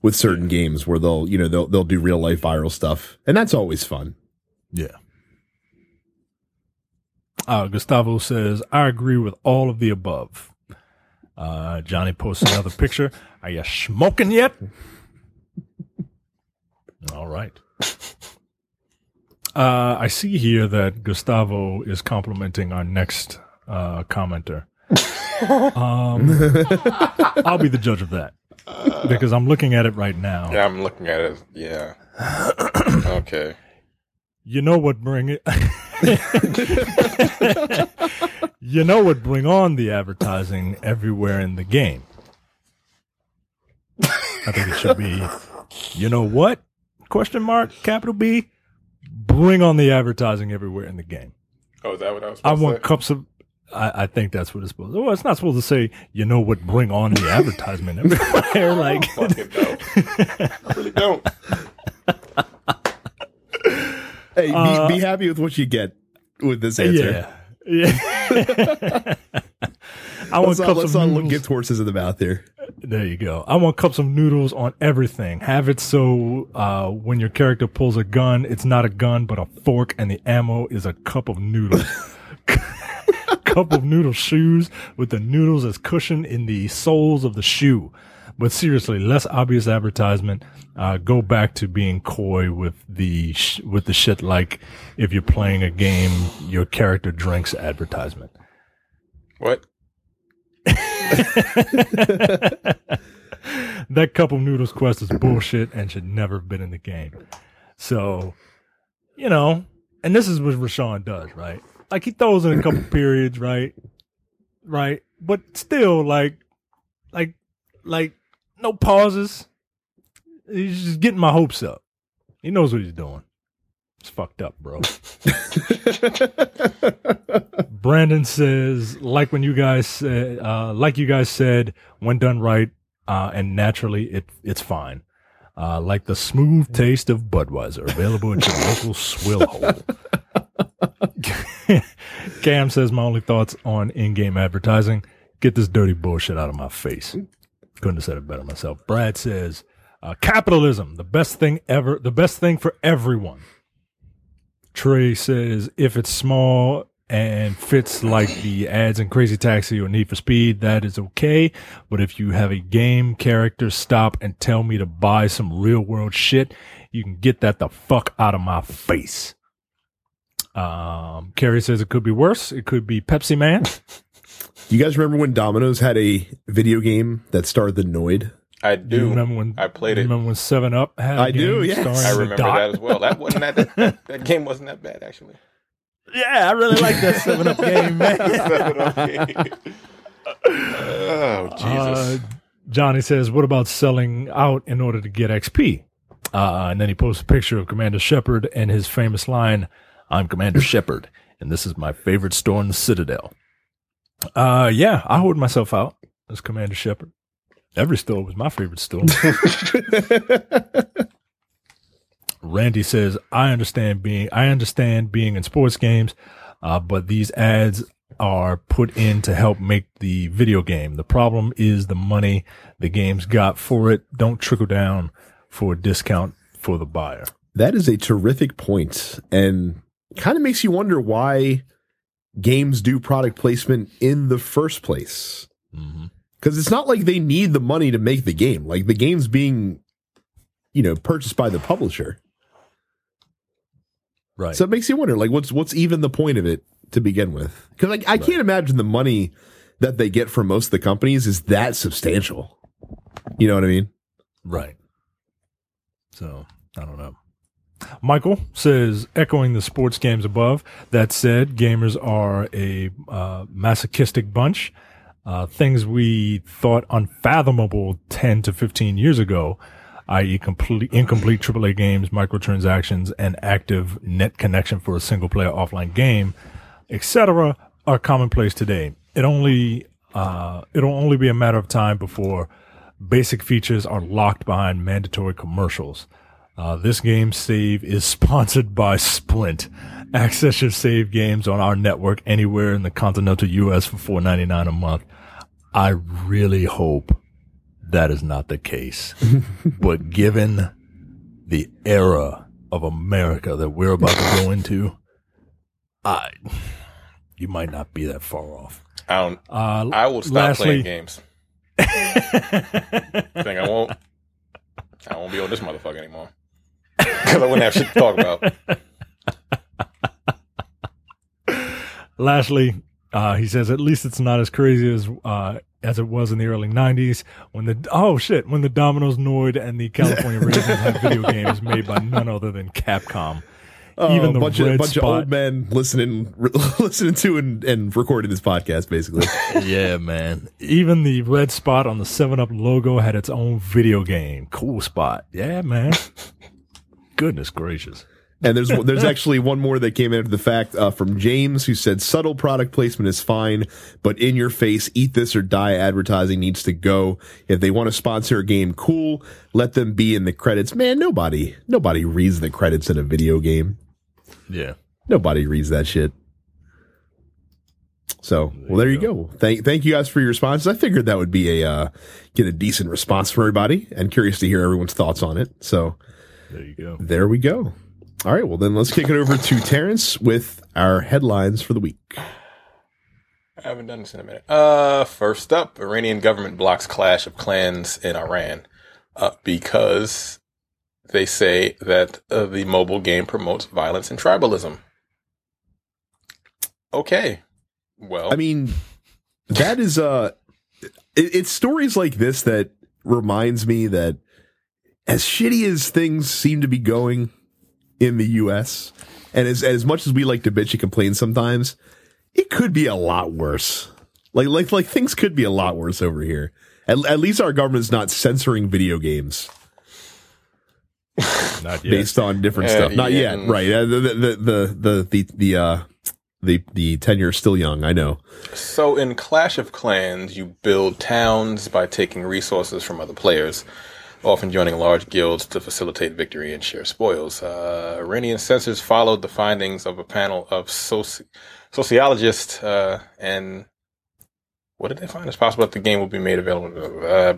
Speaker 1: with certain games where they'll you know they'll they'll do real life viral stuff, and that's always fun.
Speaker 2: Yeah. Uh, Gustavo says, I agree with all of the above. Uh, Johnny posts another picture. Are you smoking yet? [LAUGHS] All right. Uh, I see here that Gustavo is complimenting our next uh, commenter. [LAUGHS] um, I'll be the judge of that because I'm looking at it right now.
Speaker 3: Yeah, I'm looking at it. Yeah. [COUGHS] okay.
Speaker 2: You know what bring it? [LAUGHS] you know what bring on the advertising everywhere in the game. I think it should be. You know what? Question mark. Capital B. Bring on the advertising everywhere in the game.
Speaker 3: Oh, is that what I was
Speaker 2: I
Speaker 3: supposed
Speaker 2: want
Speaker 3: say?
Speaker 2: cups of. I, I think that's what it's supposed. to Well, it's not supposed to say. You know what? Bring on the advertisement everywhere. [LAUGHS] like
Speaker 3: Fucking don't. [LAUGHS] I really don't.
Speaker 1: Hey, be,
Speaker 2: Uh,
Speaker 1: be happy with what you get with this answer.
Speaker 2: yeah, yeah. [LAUGHS] I want
Speaker 1: Let's
Speaker 2: cups
Speaker 1: let's
Speaker 2: of
Speaker 1: not look,
Speaker 2: noodles.
Speaker 1: gift horses in the mouth here.
Speaker 2: There you go. I want cups of noodles on everything. Have it so uh, when your character pulls a gun, it's not a gun, but a fork, and the ammo is a cup of noodles. [LAUGHS] cup of noodle shoes with the noodles as cushion in the soles of the shoe. But seriously, less obvious advertisement. Uh, go back to being coy with the sh- with the shit like if you're playing a game, your character drinks advertisement.
Speaker 3: What? [LAUGHS]
Speaker 2: that cup of noodles quest is bullshit and should never have been in the game. So, you know, and this is what Rashawn does, right? Like he throws in a couple [CLEARS THROAT] periods, right? Right. But still like like like no pauses. He's just getting my hopes up. He knows what he's doing. It's fucked up, bro. [LAUGHS] Brandon says, like when you guys said, uh, like you guys said, when done right uh, and naturally, it it's fine. Uh, like the smooth taste of Budweiser, available at your [LAUGHS] local swill hole. [LAUGHS] Cam says, my only thoughts on in-game advertising: get this dirty bullshit out of my face. Couldn't have said it better myself. Brad says, uh, capitalism, the best thing ever, the best thing for everyone. Trey says if it's small and fits like the ads in Crazy Taxi or Need for Speed, that is okay. But if you have a game character stop and tell me to buy some real world shit, you can get that the fuck out of my face. Um, Carrie says it could be worse. It could be Pepsi Man. [LAUGHS]
Speaker 1: You guys remember when Domino's had a video game that starred the Noid?
Speaker 3: I
Speaker 2: Do you
Speaker 3: do.
Speaker 2: remember when
Speaker 3: I played it.
Speaker 2: You remember when Seven Up had? a
Speaker 1: I do,
Speaker 2: game
Speaker 1: yes.
Speaker 2: starring
Speaker 3: I remember
Speaker 2: Dot?
Speaker 3: that as well. That wasn't that, that [LAUGHS] that game wasn't that bad actually.
Speaker 2: Yeah, I really like that Seven Up [LAUGHS] game, man.
Speaker 3: oh Jesus!
Speaker 2: Uh, Johnny says, "What about selling out in order to get XP?" Uh, and then he posts a picture of Commander Shepard and his famous line, "I'm Commander Shepard, and this is my favorite store in the Citadel." Uh, yeah, I hold myself out as Commander Shepard. Every store was my favorite store. [LAUGHS] Randy says, "I understand being I understand being in sports games, uh, but these ads are put in to help make the video game. The problem is the money the games got for it don't trickle down for a discount for the buyer."
Speaker 1: That is a terrific point and kind of makes you wonder why games do product placement in the first place.
Speaker 2: Mm-hmm.
Speaker 1: Because it's not like they need the money to make the game. Like the game's being, you know, purchased by the publisher.
Speaker 2: Right.
Speaker 1: So it makes you wonder, like, what's what's even the point of it to begin with? Because like, I can't imagine the money that they get from most of the companies is that substantial. You know what I mean?
Speaker 2: Right. So I don't know. Michael says, echoing the sports games above. That said, gamers are a uh, masochistic bunch. Uh, things we thought unfathomable 10 to 15 years ago, i.e., complete, incomplete AAA games, microtransactions, and active net connection for a single player offline game, etc., are commonplace today. It only uh, it'll only be a matter of time before basic features are locked behind mandatory commercials. Uh, this game save is [LAUGHS] sponsored by Sprint. Access your save games on our network anywhere in the continental U.S. for four ninety nine a month. I really hope that is not the case. [LAUGHS] but given the era of America that we're about to go into, I you might not be that far off.
Speaker 3: I don't.
Speaker 2: Uh,
Speaker 3: I will stop
Speaker 2: lastly-
Speaker 3: playing games. [LAUGHS] I think I won't. I won't be on this motherfucker anymore [LAUGHS] because I wouldn't have shit to talk about.
Speaker 2: Lastly, uh, he says at least it's not as crazy as uh, as it was in the early '90s when the oh shit when the Domino's Noid and the California [LAUGHS] Raisins had video games made by none other than Capcom.
Speaker 1: Oh,
Speaker 2: Even
Speaker 1: a
Speaker 2: the
Speaker 1: bunch of
Speaker 2: red
Speaker 1: bunch of old men listening [LAUGHS] listening to and, and recording this podcast, basically. [LAUGHS]
Speaker 2: yeah, man. Even the red spot on the Seven Up logo had its own video game. Cool spot. Yeah, man. Goodness gracious.
Speaker 1: And there's [LAUGHS] there's actually one more that came after the fact uh, from James who said subtle product placement is fine, but in your face, eat this or die advertising needs to go. If they want to sponsor a game, cool. Let them be in the credits. Man, nobody nobody reads the credits in a video game.
Speaker 2: Yeah.
Speaker 1: Nobody reads that shit. So, well, there you go. Thank, thank you guys for your responses. I figured that would be a, uh, get a decent response from everybody and curious to hear everyone's thoughts on it. So
Speaker 2: There you go.
Speaker 1: there we go. All right. Well, then let's kick it over to Terrence with our headlines for the week.
Speaker 3: I haven't done this in a minute. Uh, first up, Iranian government blocks clash of clans in Iran uh, because they say that uh, the mobile game promotes violence and tribalism. Okay, well,
Speaker 1: I mean, that is, uh, it, it's stories like this that reminds me that as shitty as things seem to be going in the U.S., and as as much as we like to bitch and complain sometimes, it could be a lot worse. Like like like things could be a lot worse over here. At, at least our government's not censoring video games [LAUGHS]
Speaker 2: Not yet.
Speaker 1: based on different
Speaker 3: Uh,
Speaker 1: stuff. Not
Speaker 3: yeah.
Speaker 1: yet, right? Uh, the the the the the the uh the the tenure is still young. I know.
Speaker 3: So in Clash of Clans, you build towns by taking resources from other players, often joining large guilds to facilitate victory and share spoils. Uh, Iranian censors followed the findings of a panel of soci- sociologists uh, and what did they find? It's possible that the game will be made available. Blah.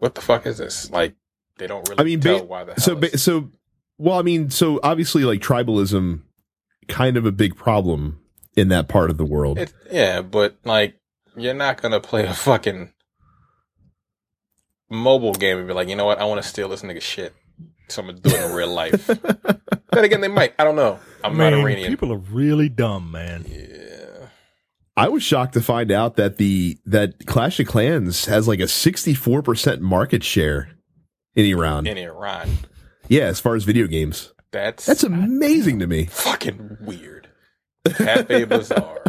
Speaker 3: What the fuck is this? Like, they don't really
Speaker 1: I mean,
Speaker 3: tell
Speaker 1: ba-
Speaker 3: why the hell.
Speaker 1: so ba- so well, I mean, so obviously, like tribalism, kind of a big problem in that part of the world.
Speaker 3: It, yeah, but like you're not gonna play a fucking mobile game and be like, you know what, I want to steal this nigga shit, so I'm gonna do it in real life. [LAUGHS] then again, they might. I don't know. I'm
Speaker 2: Man,
Speaker 3: not Iranian.
Speaker 2: people are really dumb, man.
Speaker 3: yeah,
Speaker 1: I was shocked to find out that the that Clash of Clans has like a 64% market share in Iran.
Speaker 3: In Iran,
Speaker 1: yeah, as far as video games.
Speaker 3: that's
Speaker 1: That's amazing to me.
Speaker 3: fucking weird. Cafe Bazaar.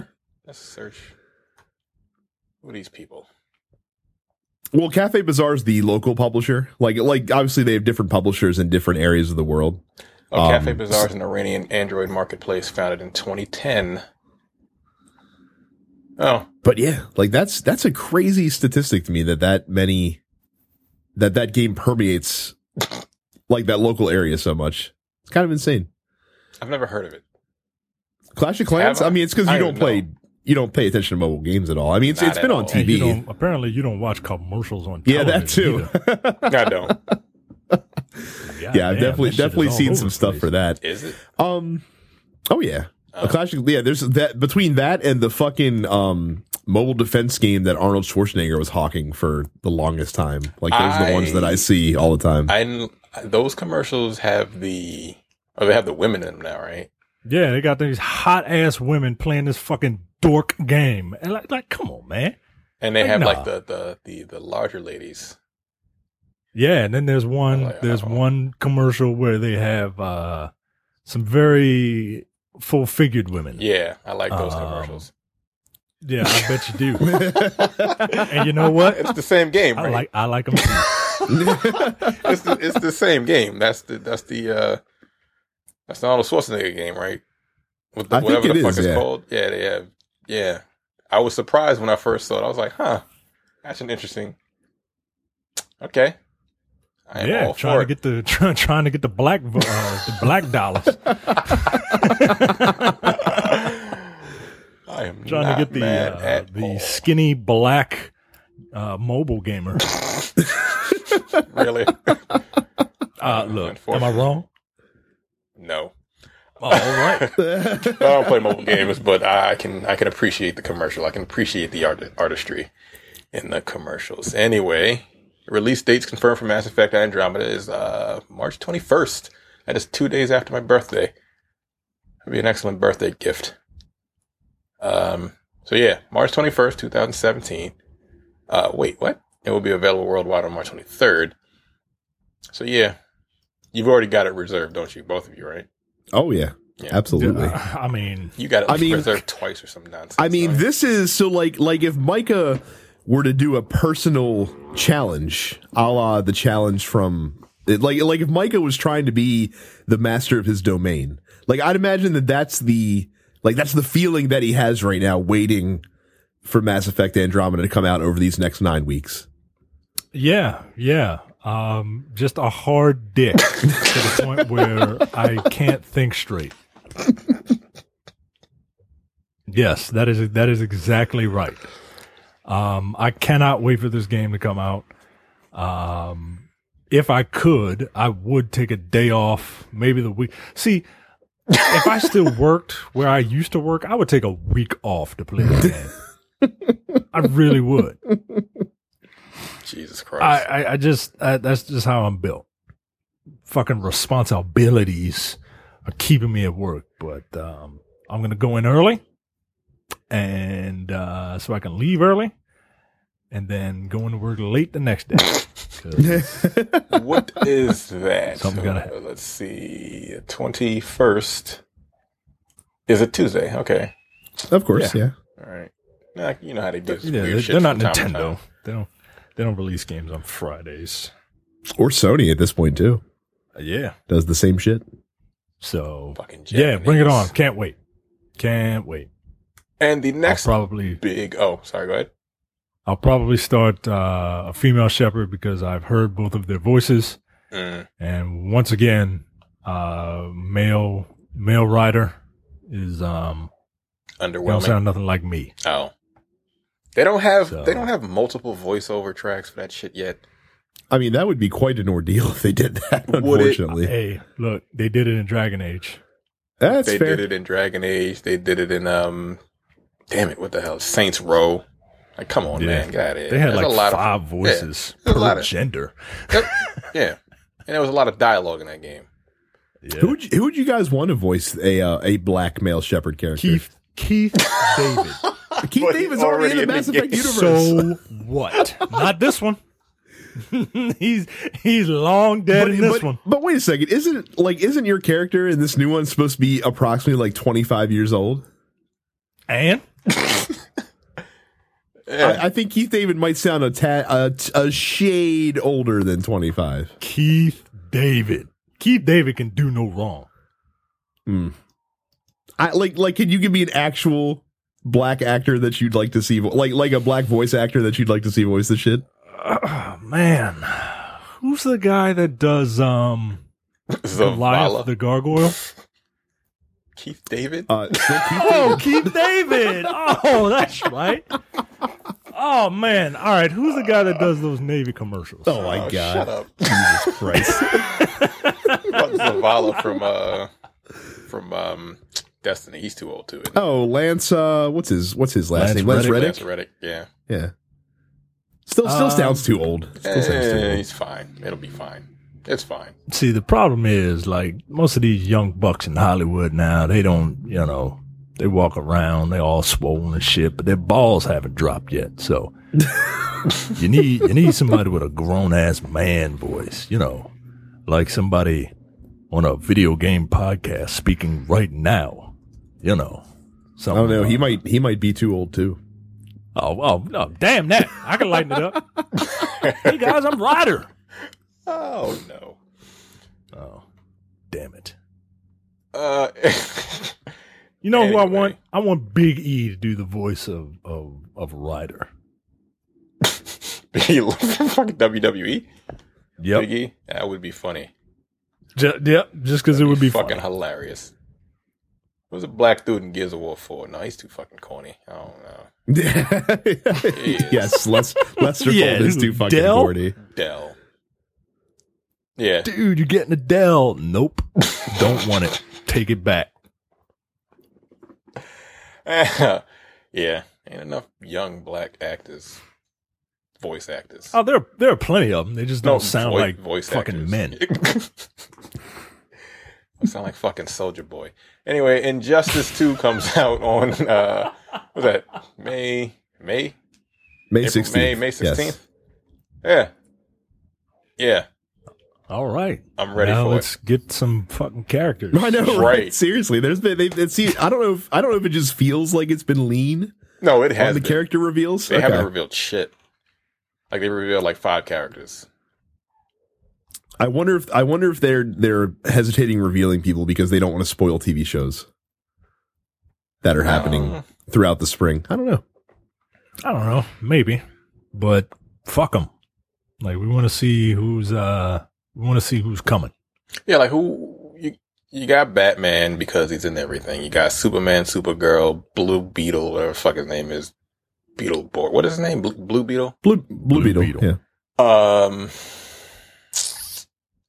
Speaker 3: Let's search. Who are these people?
Speaker 1: Well, Cafe Bazaar is the local publisher. Like like obviously they have different publishers in different areas of the world.
Speaker 3: Oh, Cafe
Speaker 1: Um,
Speaker 3: Bazaar is an Iranian Android marketplace founded in 2010. Oh,
Speaker 1: But yeah, like that's that's a crazy statistic to me that that many that that game permeates like that local area so much. It's kind of insane.
Speaker 3: I've never heard of it.
Speaker 1: Clash of Clans.
Speaker 3: I?
Speaker 1: I mean, it's because you don't
Speaker 3: don't
Speaker 1: play
Speaker 3: know.
Speaker 1: You don't pay attention to mobile games at all. I mean, it's
Speaker 3: Not
Speaker 1: it's
Speaker 3: at
Speaker 1: been on
Speaker 3: all.
Speaker 2: And you
Speaker 1: TV.
Speaker 2: don't, apparently, you don't watch commercials on
Speaker 1: TV.
Speaker 2: Yeah,
Speaker 1: that too.
Speaker 2: either. [LAUGHS]
Speaker 3: I don't.
Speaker 1: yeah, I've
Speaker 2: damn,
Speaker 1: definitely
Speaker 2: that shit is
Speaker 1: definitely seen some stuff
Speaker 2: place.
Speaker 1: for that.
Speaker 3: Is it?
Speaker 1: Um, oh yeah,
Speaker 3: Oh.
Speaker 1: a Clash. Yeah, there's that between that and the fucking um mobile defense game that Arnold Schwarzenegger was hawking for the longest time. Like those are the ones that I
Speaker 3: I-
Speaker 1: see all the time.
Speaker 3: I those commercials have the oh they have the women in them now, right?
Speaker 2: Yeah, they got these hot ass women playing this fucking dork game, and like, like, come on, man.
Speaker 3: And they
Speaker 2: Like,
Speaker 3: have
Speaker 2: nah.
Speaker 3: like the, the the the larger ladies.
Speaker 2: Yeah, and then there's one
Speaker 3: Like,
Speaker 2: there's
Speaker 3: oh.
Speaker 2: one commercial where they have uh some very full figured women.
Speaker 3: Yeah, I like those
Speaker 2: Um,
Speaker 3: commercials.
Speaker 2: Yeah, I bet you do. [LAUGHS] and you know what?
Speaker 3: It's the same game,
Speaker 2: I like I like them too. [LAUGHS]
Speaker 3: it's the it's the same game. That's the that's the uh that's the Arnold Schwarzenegger game, right? With the,
Speaker 1: I think
Speaker 3: whatever
Speaker 1: it
Speaker 3: the fuck
Speaker 1: is,
Speaker 3: it's
Speaker 1: yeah.
Speaker 3: called. Yeah, they have. Yeah, I was surprised when I first saw it. I was like, huh, that's an interesting. [TSK] Okay. I am
Speaker 2: yeah, trying to get the [LAUGHS] try, trying to get the black uh, the black dollars. [LAUGHS] [LAUGHS]
Speaker 3: I am
Speaker 2: trying to get the uh, the
Speaker 3: all.
Speaker 2: skinny black uh, mobile gamer.
Speaker 3: really.
Speaker 2: Uh, look, am I wrong?
Speaker 3: No.
Speaker 2: Oh, all right. [LAUGHS]
Speaker 3: I don't play mobile games, but I can I can appreciate the commercial. I can appreciate the art, artistry in the commercials. Anyway, release dates confirmed for Mass Effect Andromeda is uh, March 21st. That is two days after my birthday. It'd be an excellent birthday gift. Um. So yeah, March 21st, 2017. Uh, wait, what? It will be available worldwide on March 23rd. So yeah, you've already got it reserved, don't you? Both of you, right?
Speaker 1: Oh yeah,
Speaker 3: Yeah.
Speaker 1: absolutely.
Speaker 2: Uh, I mean,
Speaker 3: You got it
Speaker 1: I mean-
Speaker 3: reserved twice or some nonsense.
Speaker 1: I mean,
Speaker 3: right?
Speaker 1: this is so like like if Micah were to do a personal challenge, a la the challenge from like like if Micah was trying to be the master of his domain, like I'd imagine that that's the like that's the feeling that he has right now, waiting for Mass Effect Andromeda to come out over these next nine weeks.
Speaker 2: yeah, yeah. Um, just a hard dick to the point where I can't think straight. Yes, that is that is exactly right. Um, I cannot wait for this game to come out. Um, if I could, I would take a day off, maybe the week. See, if I still [LAUGHS] worked where I used to work, I would take a week off to play the game. I really would.
Speaker 3: Jesus Christ.
Speaker 2: I, I just I, that's just how I'm built. Fucking responsibilities are keeping me at work, but um, I'm gonna go in early, and uh, so I can leave early, and then go into work late the next day. [LAUGHS] [LAUGHS]
Speaker 3: what is that?
Speaker 2: Something gotta
Speaker 3: Uh, let's see. Twenty first is it Tuesday. Okay.
Speaker 1: Of course, yeah.
Speaker 3: All right. Nah, you know how they do. this
Speaker 2: yeah, they're,
Speaker 3: shit
Speaker 2: they're not
Speaker 3: from time to
Speaker 2: Nintendo. They don't they don't release games on Fridays.
Speaker 1: Or Sony at this point too
Speaker 2: Uh, yeah,
Speaker 1: does the same shit.
Speaker 2: so
Speaker 3: Fucking
Speaker 2: yeah, bring it on. Can't wait. Can't wait.
Speaker 3: And the
Speaker 2: I'll
Speaker 3: next
Speaker 2: probably
Speaker 3: big. Oh, sorry. Go ahead.
Speaker 2: I'll probably start uh, a female Shepard because I've heard both of their voices,
Speaker 3: Mm,
Speaker 2: and once again, uh, male male Ryder is um they don't sound nothing like me.
Speaker 3: oh. They don't have
Speaker 2: So-
Speaker 3: they don't have multiple voiceover tracks for that shit yet.
Speaker 1: I mean, that would be quite an ordeal [LAUGHS] if they did that.
Speaker 3: Would it?
Speaker 1: Unfortunately,
Speaker 2: Hey, look, they did it in Dragon Age.
Speaker 1: that's
Speaker 3: they
Speaker 1: fair.
Speaker 3: did it in Dragon Age. They did it in um damn it, what the hell? Saints Row. Like come on,
Speaker 2: Yeah.
Speaker 3: man. got it.
Speaker 2: They had
Speaker 3: There's
Speaker 2: like
Speaker 3: a lot
Speaker 2: five
Speaker 3: of,
Speaker 2: voices
Speaker 3: there's a
Speaker 2: per
Speaker 3: lot of-
Speaker 2: gender.
Speaker 3: Yep. yeah. And there was a lot of dialogue in that game.
Speaker 2: Yeah.
Speaker 1: Who would you, who would you guys want to voice a uh, a black male Shepard character?
Speaker 2: Keith Keith David. [LAUGHS] [LAUGHS]
Speaker 1: Keith
Speaker 3: But
Speaker 1: David's
Speaker 3: he's
Speaker 1: already in the Mass Effect universe.
Speaker 2: So what? [LAUGHS] Not this one. [LAUGHS] he's he's long dead in this
Speaker 1: but,
Speaker 2: one.
Speaker 1: but wait a second, isn't like isn't your character in this new one supposed to be approximately like twenty five years old?
Speaker 2: And
Speaker 3: Yeah.
Speaker 1: I, I think Keith David might sound a, ta- a, t- a shade older than twenty five.
Speaker 2: Keith David. Keith David can do no wrong. Hmm.
Speaker 1: I like like can you give me an actual black actor that you'd like to see vo- like like a black voice actor that you'd like to see voice the shit?
Speaker 2: Oh, man, who's the guy that does um Goliath
Speaker 3: Zavala.
Speaker 2: the Gargoyle?
Speaker 3: Keith David.
Speaker 1: Uh, Keith [LAUGHS]
Speaker 2: Oh,
Speaker 1: David.
Speaker 2: Keith David. Oh, that's right. Oh man. All right. Who's the guy that does those Navy commercials?
Speaker 1: Oh my
Speaker 3: Oh,
Speaker 1: god!
Speaker 3: Shut up.
Speaker 1: Jesus Christ! [LAUGHS]
Speaker 3: Zavala from uh from um Destiny. He's too old to it.
Speaker 1: oh, Lance. Uh, what's his what's his last
Speaker 2: Lance
Speaker 1: name? Lance
Speaker 2: Reddick?
Speaker 1: Reddick.
Speaker 3: Lance Reddick. Yeah.
Speaker 1: Yeah. Still, still
Speaker 2: Um,
Speaker 1: sounds too old. Still sounds too
Speaker 3: Eh,
Speaker 1: old.
Speaker 3: he's fine. It'll be fine. It's fine.
Speaker 2: See, the problem is like most of these young bucks in Hollywood now, they don't, you know, they walk around, they all swollen and shit, but their balls haven't dropped yet. So [LAUGHS] you need you need somebody with a grown ass man voice, you know, like somebody on a video game podcast speaking right now, you know.
Speaker 1: I don't know. He might he might be too old too.
Speaker 2: Oh, oh, no, damn that! I can lighten it up. [LAUGHS] hey guys, I'm Ryder.
Speaker 3: Oh no.
Speaker 2: Oh, damn it!
Speaker 3: Uh
Speaker 2: You know who I want? I want Big E to do the voice of of of Ryder. [LAUGHS]
Speaker 3: he from fucking WWE.
Speaker 2: Yep.
Speaker 3: Big E? That would be funny.
Speaker 2: Ju- yep. Just because it would be
Speaker 3: fucking
Speaker 2: funny.
Speaker 3: hilarious. What was a black dude in Gears of War 4? No, he's too fucking corny. I don't know. [LAUGHS]
Speaker 1: yes, Les, Lester
Speaker 2: Yeah,
Speaker 1: Fold is
Speaker 2: who,
Speaker 1: too fucking
Speaker 2: Dell?
Speaker 1: corny.
Speaker 3: Dell. Yeah.
Speaker 2: Dude, you're getting a Dell. Nope. [LAUGHS] Don't want it. Take it back. [LAUGHS]
Speaker 3: yeah. Ain't enough young black actors. Voice actors.
Speaker 2: Oh, there there are plenty of them. They just don't sound
Speaker 3: voi-
Speaker 2: like fucking
Speaker 3: actors.
Speaker 2: men.
Speaker 3: They sound like fucking Soldier Boy. Anyway, Injustice 2 comes [LAUGHS] out on, uh, what's that? May, May?
Speaker 1: May sixteenth.
Speaker 3: May, May 16th? Yeah. Yeah.
Speaker 2: All right.
Speaker 3: I'm ready
Speaker 2: now
Speaker 3: for
Speaker 2: let's get some fucking characters.
Speaker 1: I know, right?
Speaker 3: Right.
Speaker 1: Seriously, there's been they, they see. I don't know. If, I don't know if it just feels like it's been lean
Speaker 3: No, it
Speaker 1: on
Speaker 3: has
Speaker 1: the
Speaker 3: been.
Speaker 1: character reveals.
Speaker 3: They
Speaker 1: Okay.
Speaker 3: haven't revealed shit. Like they revealed like five characters.
Speaker 1: I wonder if I wonder if they're they're hesitating revealing people because they don't want to spoil TV shows that are happening
Speaker 3: Uh,
Speaker 1: throughout the spring. I don't know.
Speaker 2: I don't know. Maybe. But fuck them. Like, we want to see who's, uh, we want to see who's coming.
Speaker 3: yeah, like who you you got Batman because he's in everything. You got Superman, Supergirl, Blue Beetle, whatever fuck his name is. Beetle Beetleborg. What is his name? Blue, Blue Beetle?
Speaker 1: Blue Blue,
Speaker 2: Blue
Speaker 1: Beetle.
Speaker 2: Beetle.
Speaker 1: Yeah.
Speaker 3: Um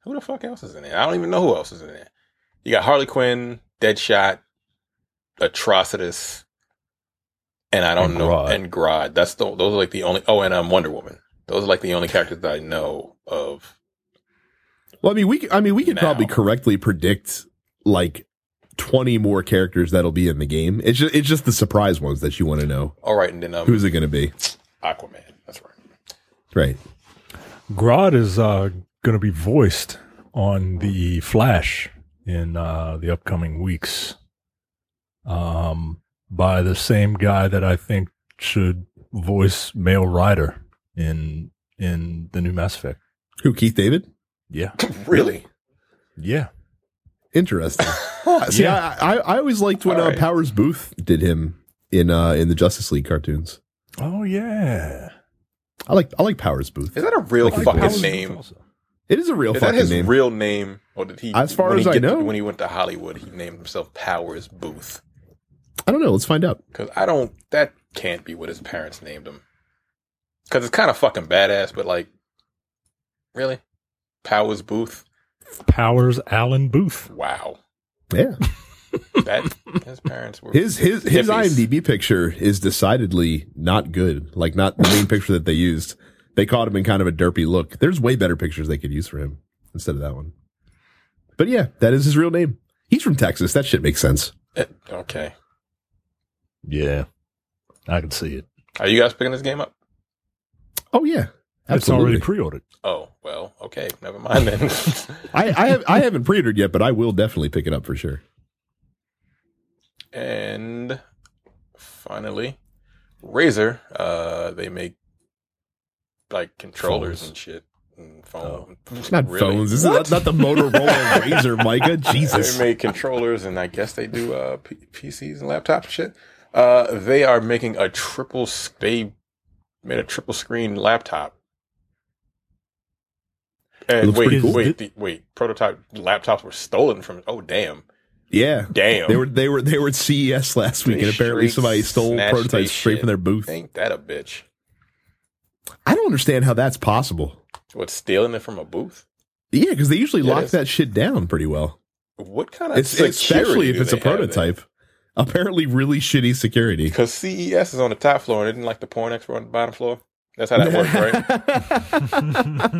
Speaker 3: Who the fuck else is in it? I don't even know who else is in it. You got Harley Quinn, Deadshot, Atrocitus, and I don't
Speaker 2: And
Speaker 3: know
Speaker 2: Grodd.
Speaker 3: and Grodd. That's the those are like the only oh and um Wonder Woman. Those are like the only characters that I know of.
Speaker 1: Well, I mean, we c- I mean we could
Speaker 3: Now.
Speaker 1: probably correctly predict like twenty more characters that'll be in the game. It's just it's just the surprise ones that you want to know.
Speaker 3: All right, and then um
Speaker 1: Who's it going to be?
Speaker 3: Aquaman. That's right.
Speaker 1: Right.
Speaker 2: Grodd is uh, going to be voiced on the Flash in uh, the upcoming weeks, um, by the same guy that I think should voice Male Ryder in in the new Mass Effect.
Speaker 1: Who? Keith David.
Speaker 2: Yeah, [LAUGHS]
Speaker 3: Really?
Speaker 2: yeah.
Speaker 1: Interesting. [LAUGHS] See, I, I I always liked when
Speaker 3: All
Speaker 1: uh,
Speaker 3: right.
Speaker 1: Powers Boothe did him in uh in the Justice League cartoons.
Speaker 2: Oh yeah.
Speaker 1: I like I like Powers Boothe.
Speaker 3: Is that a real
Speaker 1: Like
Speaker 3: fucking
Speaker 1: Powers-
Speaker 3: name?
Speaker 1: It is a real
Speaker 3: Is that
Speaker 1: fucking
Speaker 3: his
Speaker 1: name.
Speaker 3: real name? Or did he
Speaker 1: As far
Speaker 3: when
Speaker 1: as I
Speaker 3: get-
Speaker 1: know.
Speaker 3: when he went to Hollywood, he named himself Powers Boothe.
Speaker 1: I don't know. Let's find out.
Speaker 3: Cause I don't, that can't be what his parents named him. Cause it's kind of fucking badass, but like, really? Powers Boothe?
Speaker 2: Powers Allen Boothe.
Speaker 3: Wow.
Speaker 1: Yeah. [LAUGHS]
Speaker 3: That, his parents were.
Speaker 1: His his his
Speaker 3: hippies.
Speaker 1: IMDb picture is decidedly not good. Like not the main picture that they used. They caught him in kind of a derpy look. There's way better pictures they could use for him instead of that one. But yeah, that is his real name. He's from Texas. That shit makes sense.
Speaker 3: Eh, okay.
Speaker 2: Yeah. I can see it.
Speaker 3: Are you guys picking this game up?
Speaker 1: Oh yeah,
Speaker 2: It's already pre-ordered.
Speaker 3: Oh well, okay, never mind then. [LAUGHS]
Speaker 1: I I, have, I haven't pre-ordered yet, but I will definitely pick it up for sure.
Speaker 3: and finally, Razer. Uh, they make like controllers
Speaker 2: Phones.
Speaker 3: and shit. And phone.
Speaker 1: Not
Speaker 3: Really?
Speaker 1: phones. This is not, not the Motorola [LAUGHS] Razor, Micah. Jesus.
Speaker 3: They make controllers, and I guess they do uh, P- PCs and laptops and shit. Uh, they are making a triple. s- They made a triple screen laptop. And wait,
Speaker 2: cool.
Speaker 3: wait, the, wait! Prototype laptops were stolen from. Oh damn!
Speaker 1: Yeah.
Speaker 3: Damn!
Speaker 1: They were they were they were at CES last week,
Speaker 3: They
Speaker 1: and apparently somebody stole prototypes straight from their booth.
Speaker 3: Ain't that a bitch?
Speaker 1: I don't understand how that's possible.
Speaker 3: What stealing it from a booth?
Speaker 1: Yeah, because they usually
Speaker 3: Yeah,
Speaker 1: lock that shit down pretty well.
Speaker 3: What kind of
Speaker 1: It's especially if it's a
Speaker 3: prototype?
Speaker 1: prototype. Apparently, really shitty security.
Speaker 3: Because CES is on the top floor and isn't like the porn expo on the bottom floor. That's how that works, right?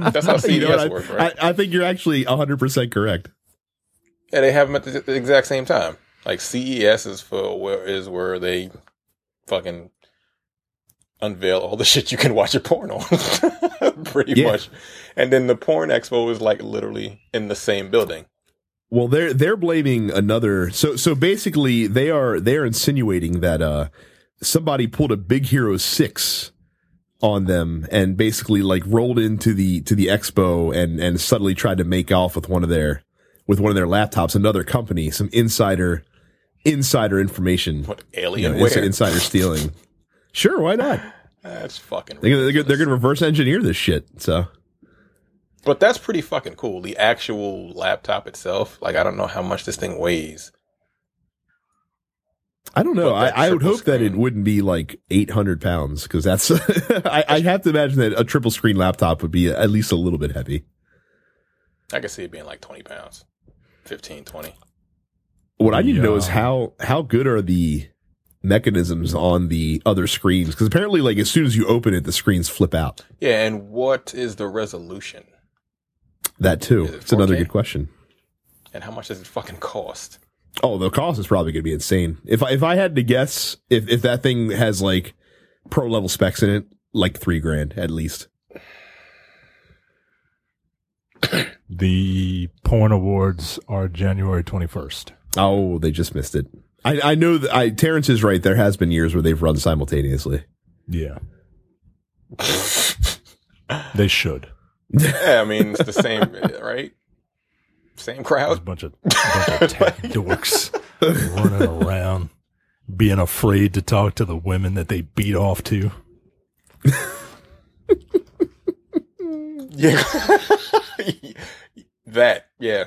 Speaker 3: [LAUGHS] That's how CES
Speaker 1: You know I-
Speaker 3: works, right?
Speaker 1: I, I think you're actually 100 percent correct.
Speaker 3: yeah, they have them at the, the exact same time. Like CES is for where is where they fucking unveil all the [LAUGHS] shit you can watch a porn on, [LAUGHS] pretty
Speaker 1: Yeah.
Speaker 3: much. And then the porn expo is like literally in the same building.
Speaker 1: Well, they're they're blaming another. So so basically, they are they are insinuating that uh somebody pulled a Big Hero Six on them and basically like rolled into the to the expo and and subtly tried to make off with one of their with one of their laptops. Another company, some insider insider information,
Speaker 3: What
Speaker 1: you know,
Speaker 3: alien
Speaker 1: ins-
Speaker 3: where?
Speaker 1: insider stealing. [LAUGHS] Sure, why not?
Speaker 3: That's fucking.
Speaker 1: They're gonna, they're gonna, they're gonna reverse engineer this shit. So
Speaker 3: But that's pretty fucking cool. The actual laptop itself, like I don't know how much this thing weighs.
Speaker 1: I don't know. I, I would
Speaker 3: triple
Speaker 1: hope that it wouldn't be like 800 pounds because that's, [LAUGHS] I, I have to imagine that a triple screen laptop would be at least a little bit heavy.
Speaker 3: I could see it being like 20 pounds, 15, 20.
Speaker 1: What I need to know is how, how good are the mechanisms on the other screens? Because apparently, like, as soon as you open it, the screens flip out.
Speaker 3: Yeah, and what is the resolution?
Speaker 1: That too.
Speaker 3: Is it
Speaker 1: It's another good question.
Speaker 3: And how much does it fucking cost?
Speaker 1: Oh, the cost is probably going to be insane. If I, if I had to guess, if, if that thing has like pro level specs in it, like three grand at least.
Speaker 2: The porn awards are January 21st.
Speaker 1: Oh, they just missed it. I, I know that I Terrence is right. There has been years where they've run simultaneously.
Speaker 2: Yeah. [LAUGHS] They should.
Speaker 3: Yeah, I mean, it's the same, [LAUGHS] right? Same
Speaker 2: There's a
Speaker 3: crowd.
Speaker 2: bunch of, bunch of tech [LAUGHS] dorks running around, being afraid to talk to the women that they beat off to.
Speaker 3: Yeah. that, yeah.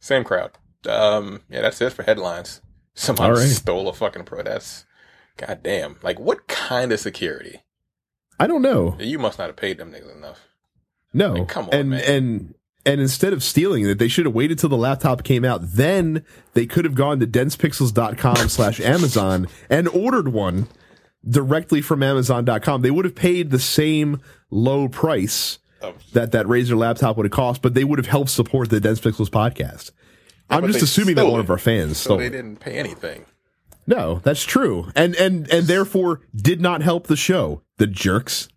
Speaker 3: Same crowd. Um, yeah, that's it for headlines. Somebody
Speaker 1: All right.
Speaker 3: stole a fucking pro. That's goddamn. Like, what kind of security?
Speaker 1: I don't know.
Speaker 3: You must not have paid them niggas enough.
Speaker 1: No.
Speaker 3: Like, come on,
Speaker 1: and
Speaker 3: man.
Speaker 1: and and instead of stealing it, they should have waited till the laptop came out. Then they could have gone to densepixels.com [LAUGHS] slash Amazon and ordered one directly from Amazon.com. They would have paid the same low price that that Razer laptop would have cost, but they would have helped support the Dense Pixels podcast. I'm just assuming that one of our fans
Speaker 3: So
Speaker 1: stole
Speaker 3: they didn't pay anything.
Speaker 1: No, that's true, and and and therefore did not help the show. The jerks.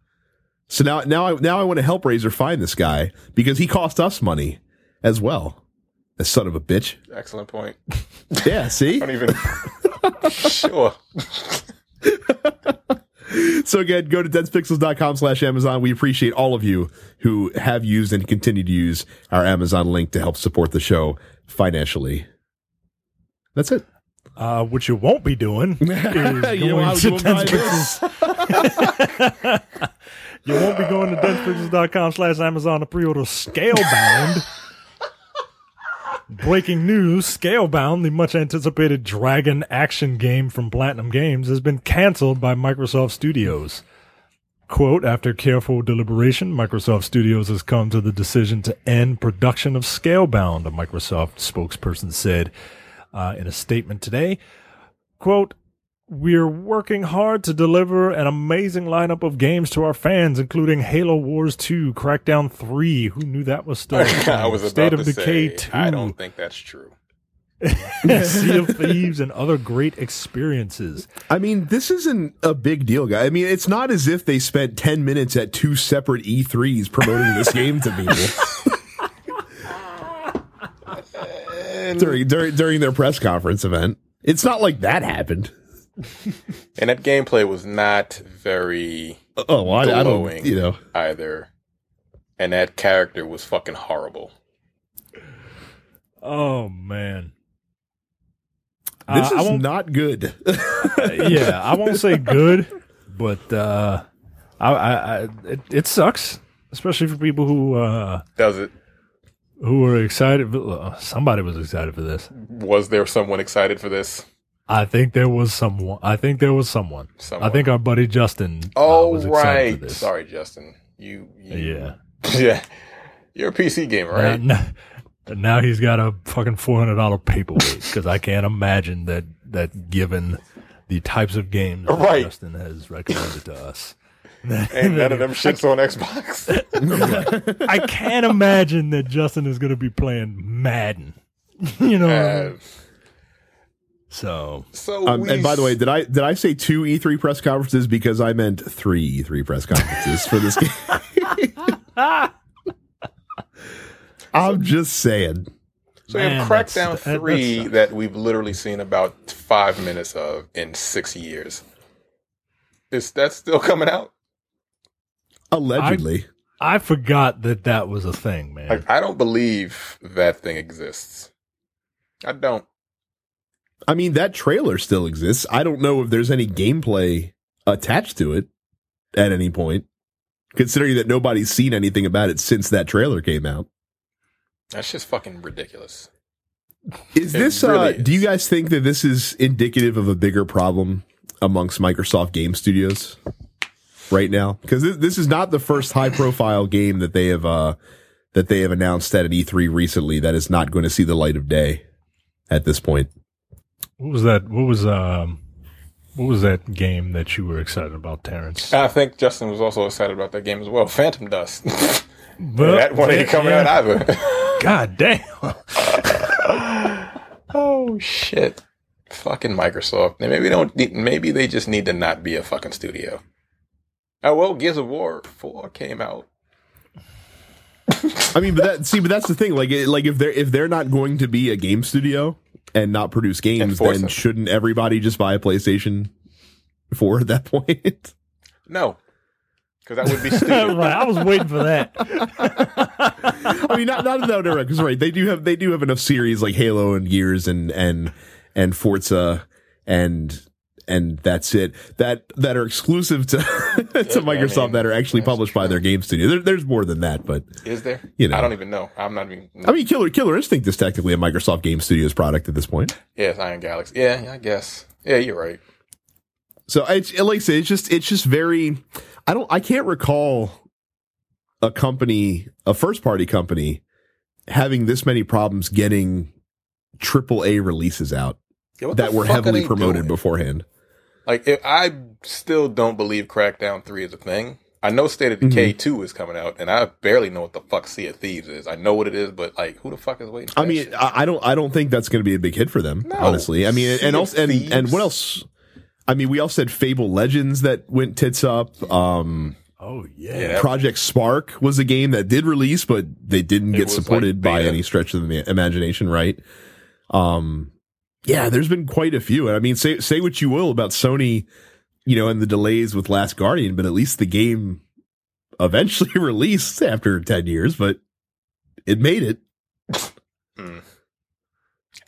Speaker 1: So now now I now I want to help Razer find this guy because he cost us money as well. A son of a bitch.
Speaker 3: Excellent point. [LAUGHS]
Speaker 1: Yeah, see.
Speaker 3: I don't even. [LAUGHS] sure. [LAUGHS]
Speaker 1: so again, go to densepixels.com slash Amazon. We appreciate all of you who have used and continue to use our Amazon link to help support the show financially. That's it.
Speaker 2: Uh, what you won't be doing [LAUGHS] is going
Speaker 1: You know
Speaker 2: to
Speaker 1: you won't buy
Speaker 2: Dense Pixels. you won't be going to densepixels.com slash Amazon to pre-order Scalebound. Breaking news, Scalebound, the much anticipated dragon action game from Platinum Games, has been canceled by Microsoft Studios. Quote, after careful deliberation, Microsoft Studios has come to the decision to end production of Scalebound, a Microsoft spokesperson said uh, in a statement today. Quote, we're working hard to deliver an amazing lineup of games to our fans, including Halo Wars 2, Crackdown 3. Who knew that was still [LAUGHS]
Speaker 3: I was about
Speaker 2: State
Speaker 3: to
Speaker 2: of Decay
Speaker 3: say,
Speaker 2: 2.
Speaker 3: I don't think that's true. [LAUGHS] [LAUGHS]
Speaker 2: Sea of Thieves, and other great experiences.
Speaker 1: I mean, this isn't a big deal, guy. I mean, it's not as if they spent 10 minutes at two separate E3s promoting this [LAUGHS] game to people during, during, during their press conference event. It's not like that happened.
Speaker 3: And that gameplay was not very
Speaker 1: Oh, well, I, I don't, you know.
Speaker 3: either. And that character was fucking horrible.
Speaker 2: Oh man.
Speaker 1: This
Speaker 2: Uh, I
Speaker 1: is
Speaker 2: won't-
Speaker 1: not good. [LAUGHS]
Speaker 2: yeah, I won't say good, but uh, I, I, I it, it sucks, especially for people who uh,
Speaker 3: Does it?
Speaker 2: who were excited. uh, Somebody was excited for this.
Speaker 3: Was there someone excited for this?
Speaker 2: I think there was someone. I think there was someone.
Speaker 3: Someone.
Speaker 2: I think our buddy Justin. uh,
Speaker 3: Oh
Speaker 2: was
Speaker 3: right.
Speaker 2: For this.
Speaker 3: Sorry, Justin. You, you
Speaker 2: Yeah. [LAUGHS]
Speaker 3: yeah. You're a PC gamer, right?
Speaker 2: Now, now he's got a fucking four hundred dollar paperweight because I can't imagine that that given the types of games that
Speaker 3: Right.
Speaker 2: Justin has recommended to us.
Speaker 3: Ain't none of them [LAUGHS] shits on Xbox. [LAUGHS]
Speaker 2: I can't imagine that Justin is going to be playing Madden. [LAUGHS] you know, what I mean?
Speaker 3: Uh,
Speaker 2: so
Speaker 3: so
Speaker 1: Um, and by the way, did I did I say two E3 press conferences because I meant three E3 press conferences for this game? I'm just saying.
Speaker 3: So we have Crackdown
Speaker 2: that's- that- that
Speaker 3: 3
Speaker 2: sucks.
Speaker 3: that we've literally seen about five minutes of in six years. Is that still coming out?
Speaker 1: Allegedly.
Speaker 2: I forgot that that was a thing, man.
Speaker 3: Like, I don't believe that thing exists. I don't.
Speaker 1: I mean, that trailer still exists. I don't know if there's any gameplay attached to it at any point, considering that nobody's seen anything about it since that trailer came out.
Speaker 3: That's just fucking ridiculous.
Speaker 1: Is
Speaker 3: It
Speaker 1: this,
Speaker 3: really
Speaker 1: uh,
Speaker 3: is.
Speaker 1: do you guys think that this is indicative of a bigger problem amongst Microsoft game studios right now? Because this, this is not the first high profile game that they have, uh, that they have announced at an E3 recently that is not going to see the light of day at this point.
Speaker 2: what was that? What was um, what was that game that you were excited about, Terrence?
Speaker 3: I think Justin was also excited about that game as well. Phantom Dust. [LAUGHS]
Speaker 2: But-
Speaker 3: that one ain't coming
Speaker 2: yeah.
Speaker 3: out either. [LAUGHS]
Speaker 2: God damn! [LAUGHS]
Speaker 3: oh shit. Fucking Microsoft. Maybe they don't need, maybe they just need to not be a fucking studio. Oh well, Gears of War 4 came out.
Speaker 1: I mean, but that see, but that's the thing. Like, it, like if they're if they're not going to be a game studio and not produce games, then
Speaker 3: it.
Speaker 1: shouldn't everybody just buy a PlayStation Four at that [LAUGHS] point?
Speaker 3: No. Because that would be stupid. [LAUGHS]
Speaker 2: right, I was waiting for that. [LAUGHS]
Speaker 1: I mean, not not in that order, because right, they do have they do have enough series like Halo and Gears and and and Forza and and that's it that that are exclusive to [LAUGHS] to Microsoft
Speaker 3: mean,
Speaker 1: that are actually
Speaker 3: that's
Speaker 1: published by their game studio. There, there's more than that, but
Speaker 3: Is there?
Speaker 1: You know.
Speaker 3: I don't even know. I'm not even.
Speaker 1: I mean, Killer Killer Instinct is technically a Microsoft Game Studios product at this point.
Speaker 3: Yes, it's Iron Galaxy. Yeah, yeah, I guess. Yeah, you're right.
Speaker 1: So it's like I say, it's just it's just very. I don't. I can't recall a company, a first party company, having this many problems getting triple A releases out
Speaker 3: Yeah,
Speaker 1: that were heavily promoted
Speaker 3: doing?
Speaker 1: beforehand.
Speaker 3: Like, if, I still don't believe Crackdown 3 is a thing. I know State of Decay
Speaker 1: Mm-hmm.
Speaker 3: 2 is coming out, and I barely know what the fuck Sea of Thieves is. I know what it is, but, like, who the fuck is waiting for
Speaker 1: I mean,
Speaker 3: shit?
Speaker 1: I, I don't. I don't think that's going to be a big hit for them.
Speaker 3: No.
Speaker 1: honestly, I mean,
Speaker 3: Sea
Speaker 1: and also and and what else? I mean, we all said Fable Legends that went tits up. Um,
Speaker 2: Oh yeah.
Speaker 3: Yeah.
Speaker 1: Project Spark was a game that did release, but they didn't
Speaker 3: It
Speaker 1: get supported
Speaker 3: like,
Speaker 1: by any stretch of the imagination, right? Um, yeah, there's been quite a few. And I mean, say say what you will about Sony, you know, and the delays with Last Guardian, but at least the game eventually [LAUGHS] released after ten years, but it made it.
Speaker 3: Hmm.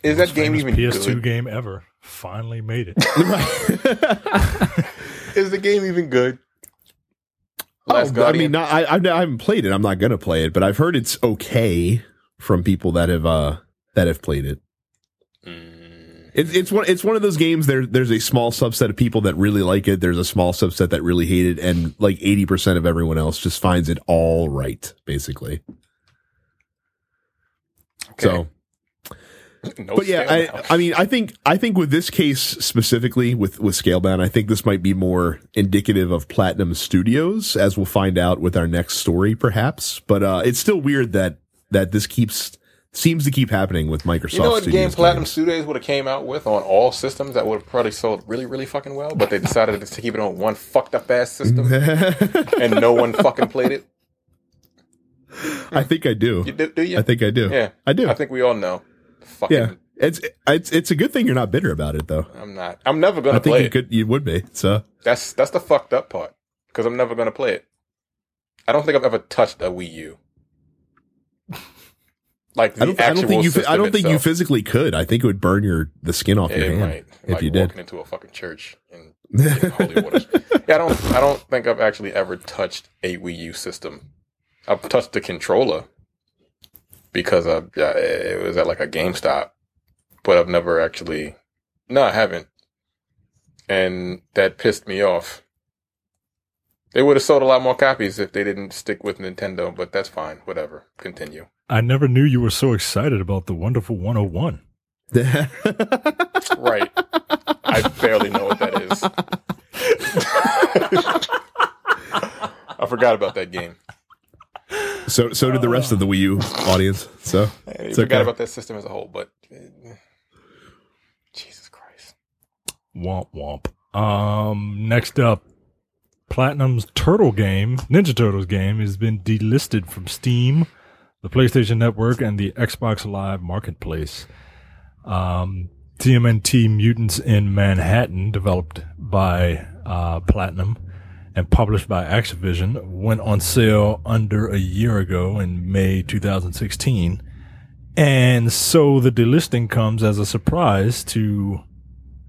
Speaker 3: Is that game
Speaker 2: famous
Speaker 3: even
Speaker 2: PS2
Speaker 3: good?
Speaker 2: game ever? Finally made it. [LAUGHS] [LAUGHS]
Speaker 3: Is the game even good?
Speaker 1: Oh,
Speaker 3: Last
Speaker 1: I mean, not, I, I I haven't played it. I'm not gonna play it, but I've heard it's okay from people that have uh that have played it.
Speaker 3: Mm,
Speaker 1: It's it's one it's one of those games. There there's a small subset of people that really like it. There's a small subset that really hate it, and like eighty percent of everyone else just finds it all right, basically. So, [LAUGHS]
Speaker 3: no
Speaker 1: but yeah, I. I mean, I think I think with this case specifically with with Scalebound, I think this might be more indicative of Platinum Studios, as we'll find out with our next story, perhaps. But uh, it's still weird that that this keeps seems to keep happening with Microsoft.
Speaker 3: You know what game
Speaker 1: Studios
Speaker 3: Platinum
Speaker 1: games.
Speaker 3: Studios would have came out with on all systems that would have probably sold really, really fucking well, but they decided to keep it on one fucked up ass system [LAUGHS] and no one fucking played it.
Speaker 1: I think I do.
Speaker 3: Do, do you?
Speaker 1: I think I do.
Speaker 3: yeah,
Speaker 1: I do.
Speaker 3: I think we all know. Fucking,
Speaker 1: yeah, it's it's it's a good thing you're not bitter about it though.
Speaker 3: I'm not. I'm never gonna
Speaker 1: I think
Speaker 3: play
Speaker 1: you
Speaker 3: it.
Speaker 1: could you would be. So
Speaker 3: That's that's the fucked up part because I'm never gonna play it. I don't think I've ever touched a Wii U. [LAUGHS] Like the
Speaker 1: I don't I
Speaker 3: actual
Speaker 1: don't think you I don't think you physically could. I think it would burn your the skin off
Speaker 3: Yeah,
Speaker 1: your hand if
Speaker 3: like
Speaker 1: you did.
Speaker 3: walking into a fucking church and [LAUGHS] holy waters. Yeah, I don't. I don't think I've actually ever touched a Wii U system. I've touched the controller because I, it was at like a GameStop, but I've never actually. No, I haven't, and that pissed me off. They would have sold a lot more copies if they didn't stick with Nintendo, but that's fine. Whatever. Continue.
Speaker 2: I never knew you were so excited about the wonderful 101. [LAUGHS]
Speaker 3: Right. I barely know what that is. [LAUGHS] I forgot about that game.
Speaker 1: So so did the rest of the Wii U audience. So
Speaker 3: I forgot
Speaker 1: okay.
Speaker 3: about that system as a whole, but uh, Jesus Christ.
Speaker 2: Womp womp. Um, next up, Platinum's Turtle game, Ninja Turtles game, has been delisted from Steam, the PlayStation Network, and the Xbox Live Marketplace. Um, TMNT Mutants in Manhattan, developed by uh, Platinum and published by Activision, went on sale under a year ago in May 2016. And so the delisting comes as a surprise to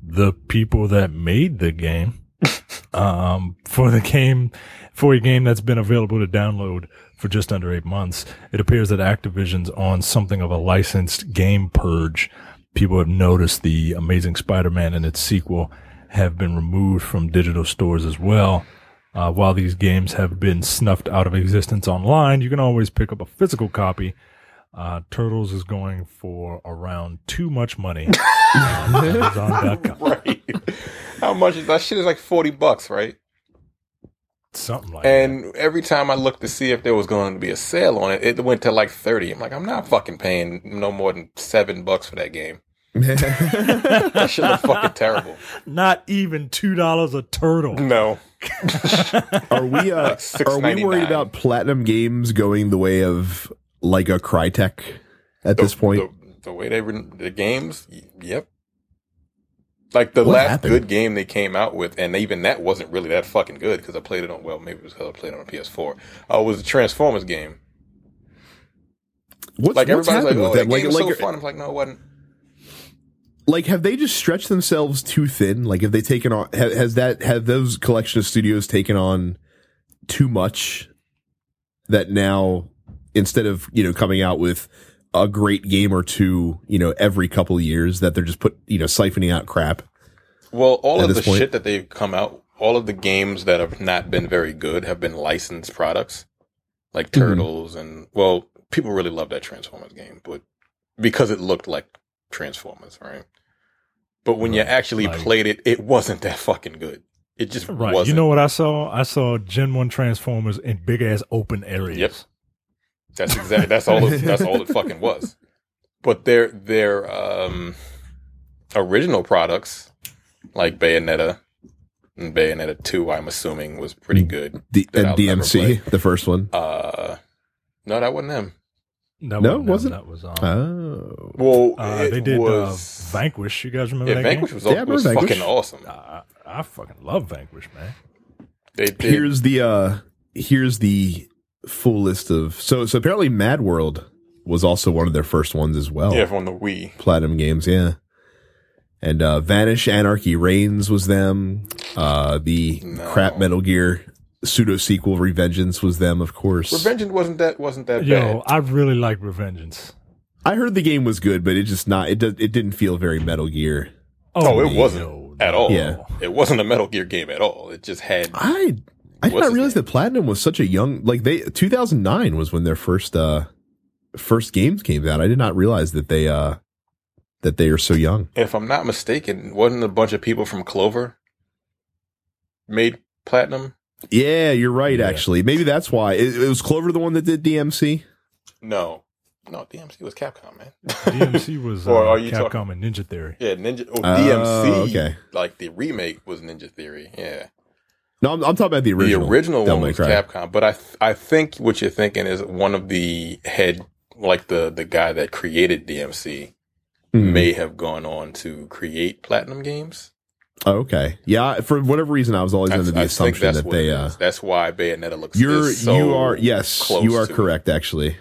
Speaker 2: the people that made the game [LAUGHS] um, for the game for a game that's been available to download for just under eight months. It appears that Activision's on something of a licensed game purge. People have noticed the Amazing Spider-Man and its sequel have been removed from digital stores as well. Uh, while these games have been snuffed out of existence online, you can always pick up a physical copy. Uh, Turtles is going for around too much money on Amazon.com. [LAUGHS]
Speaker 3: Right. How much is that shit is like 40 bucks, right?
Speaker 2: Something like that.
Speaker 3: And every time I looked to see if there was going to be a sale on it, it went to like 30. I'm like, I'm not fucking paying no more than seven bucks for that game. [LAUGHS] That shit look fucking terrible. [LAUGHS]
Speaker 2: Not even two dollars a turtle.
Speaker 3: No. [LAUGHS]
Speaker 1: are we uh,
Speaker 3: Like
Speaker 1: are we worried about Platinum Games going the way of like a Crytek at this point?
Speaker 3: The, the way they were the games, yep. Like the
Speaker 1: What
Speaker 3: last
Speaker 1: happened?
Speaker 3: good game they came out with, and even that wasn't really that fucking good because I played it on well, maybe it was 'cause I played it on a PS4. Uh, was the Transformers game.
Speaker 1: what's,
Speaker 3: Like
Speaker 1: what's
Speaker 3: everybody's like, "Oh,
Speaker 1: with
Speaker 3: that
Speaker 1: them? Like,
Speaker 3: game was
Speaker 1: like,
Speaker 3: so fun." I'm like, "No, it wasn't."
Speaker 1: Like, have they just stretched themselves too thin? Like, have they taken on? ha- Has that have those collection of studios taken on too much? That now, instead of you know coming out with a great game or two, you know, every couple of years, that they're just put you know siphoning out crap.
Speaker 3: Well, all of the
Speaker 1: point-
Speaker 3: shit that they've come out, all of the games that have not been very good have been licensed products, like
Speaker 1: Mhm.
Speaker 3: Turtles, and well, people really love that Transformers game, but because it looked like Transformers, right? But when you actually
Speaker 2: like-
Speaker 3: played it, it wasn't that fucking good. It just
Speaker 2: Right.
Speaker 3: wasn't.
Speaker 2: You know what I saw? I saw Gen 1 Transformers in big ass open areas.
Speaker 3: Yep. That's exactly that's all. It, that's all it fucking was. But their their um, original products like Bayonetta and Bayonetta Two, I'm assuming was pretty good.
Speaker 1: D-
Speaker 3: That
Speaker 1: and DMC, the first one.
Speaker 3: Uh, no, that wasn't them.
Speaker 2: That
Speaker 1: No,
Speaker 2: wasn't
Speaker 1: wasn't?
Speaker 2: That was um,
Speaker 1: Oh,
Speaker 3: Well,
Speaker 2: uh,
Speaker 3: it
Speaker 2: they did uh. Vanquish. You guys remember
Speaker 3: yeah,
Speaker 2: that
Speaker 3: Vanquish
Speaker 2: game?
Speaker 3: was,
Speaker 1: Yeah, I
Speaker 3: was
Speaker 1: remember
Speaker 3: fucking awesome.
Speaker 2: I, I fucking love Vanquish, man.
Speaker 3: They did.
Speaker 1: here's the uh here's the full list of so so apparently Mad World was also one of their first ones as well.
Speaker 3: yeah, from the Wii.
Speaker 1: Platinum Games, yeah. And uh Vanish Anarchy Reigns was them. Uh the
Speaker 3: No.
Speaker 1: crap Metal Gear pseudo sequel Revengeance was them, of course.
Speaker 3: Revengeance wasn't that wasn't that bad
Speaker 2: Yo,
Speaker 3: bad.
Speaker 2: I really like Revengeance.
Speaker 1: I heard the game was good, but it just not it does it didn't feel very Metal Gear.
Speaker 3: Oh, it wasn't
Speaker 2: no,
Speaker 3: at all.
Speaker 1: Yeah.
Speaker 3: It wasn't a Metal Gear game at all. It just had
Speaker 1: I I did not realize
Speaker 3: name?
Speaker 1: that Platinum was such a young like they 2009 was when their first uh first games came out. I did not realize that they uh that they are so young.
Speaker 3: if I'm not mistaken, wasn't a bunch of people from Clover made Platinum?
Speaker 1: Yeah, you're right
Speaker 2: Yeah.
Speaker 1: actually. Maybe that's why. It, it was Clover the one that did DMC.
Speaker 3: No. No, DMC was Capcom, man.
Speaker 2: DMC [LAUGHS] was
Speaker 3: Or
Speaker 2: uh,
Speaker 3: are you
Speaker 2: Capcom
Speaker 3: talking-
Speaker 2: and Ninja Theory.
Speaker 3: yeah, Ninja. Oh,
Speaker 1: Oh,
Speaker 3: DMC.
Speaker 1: okay.
Speaker 3: Like the remake was Ninja Theory. Yeah.
Speaker 1: No, I'm, I'm talking about the original.
Speaker 3: The original
Speaker 1: Devil
Speaker 3: one was
Speaker 1: Cry.
Speaker 3: Capcom, but I th- I think what you're thinking is one of the head, like the the guy that created DMC,
Speaker 1: Mhm.
Speaker 3: may have gone on to create Platinum Games.
Speaker 1: Oh, okay. Yeah, for whatever reason, I was always
Speaker 3: I,
Speaker 1: under the
Speaker 3: I
Speaker 1: assumption that they. Uh,
Speaker 3: that's why Bayonetta looks.
Speaker 1: You're
Speaker 3: so
Speaker 1: you are yes,
Speaker 3: close
Speaker 1: you are
Speaker 3: to it.
Speaker 1: correct. Actually,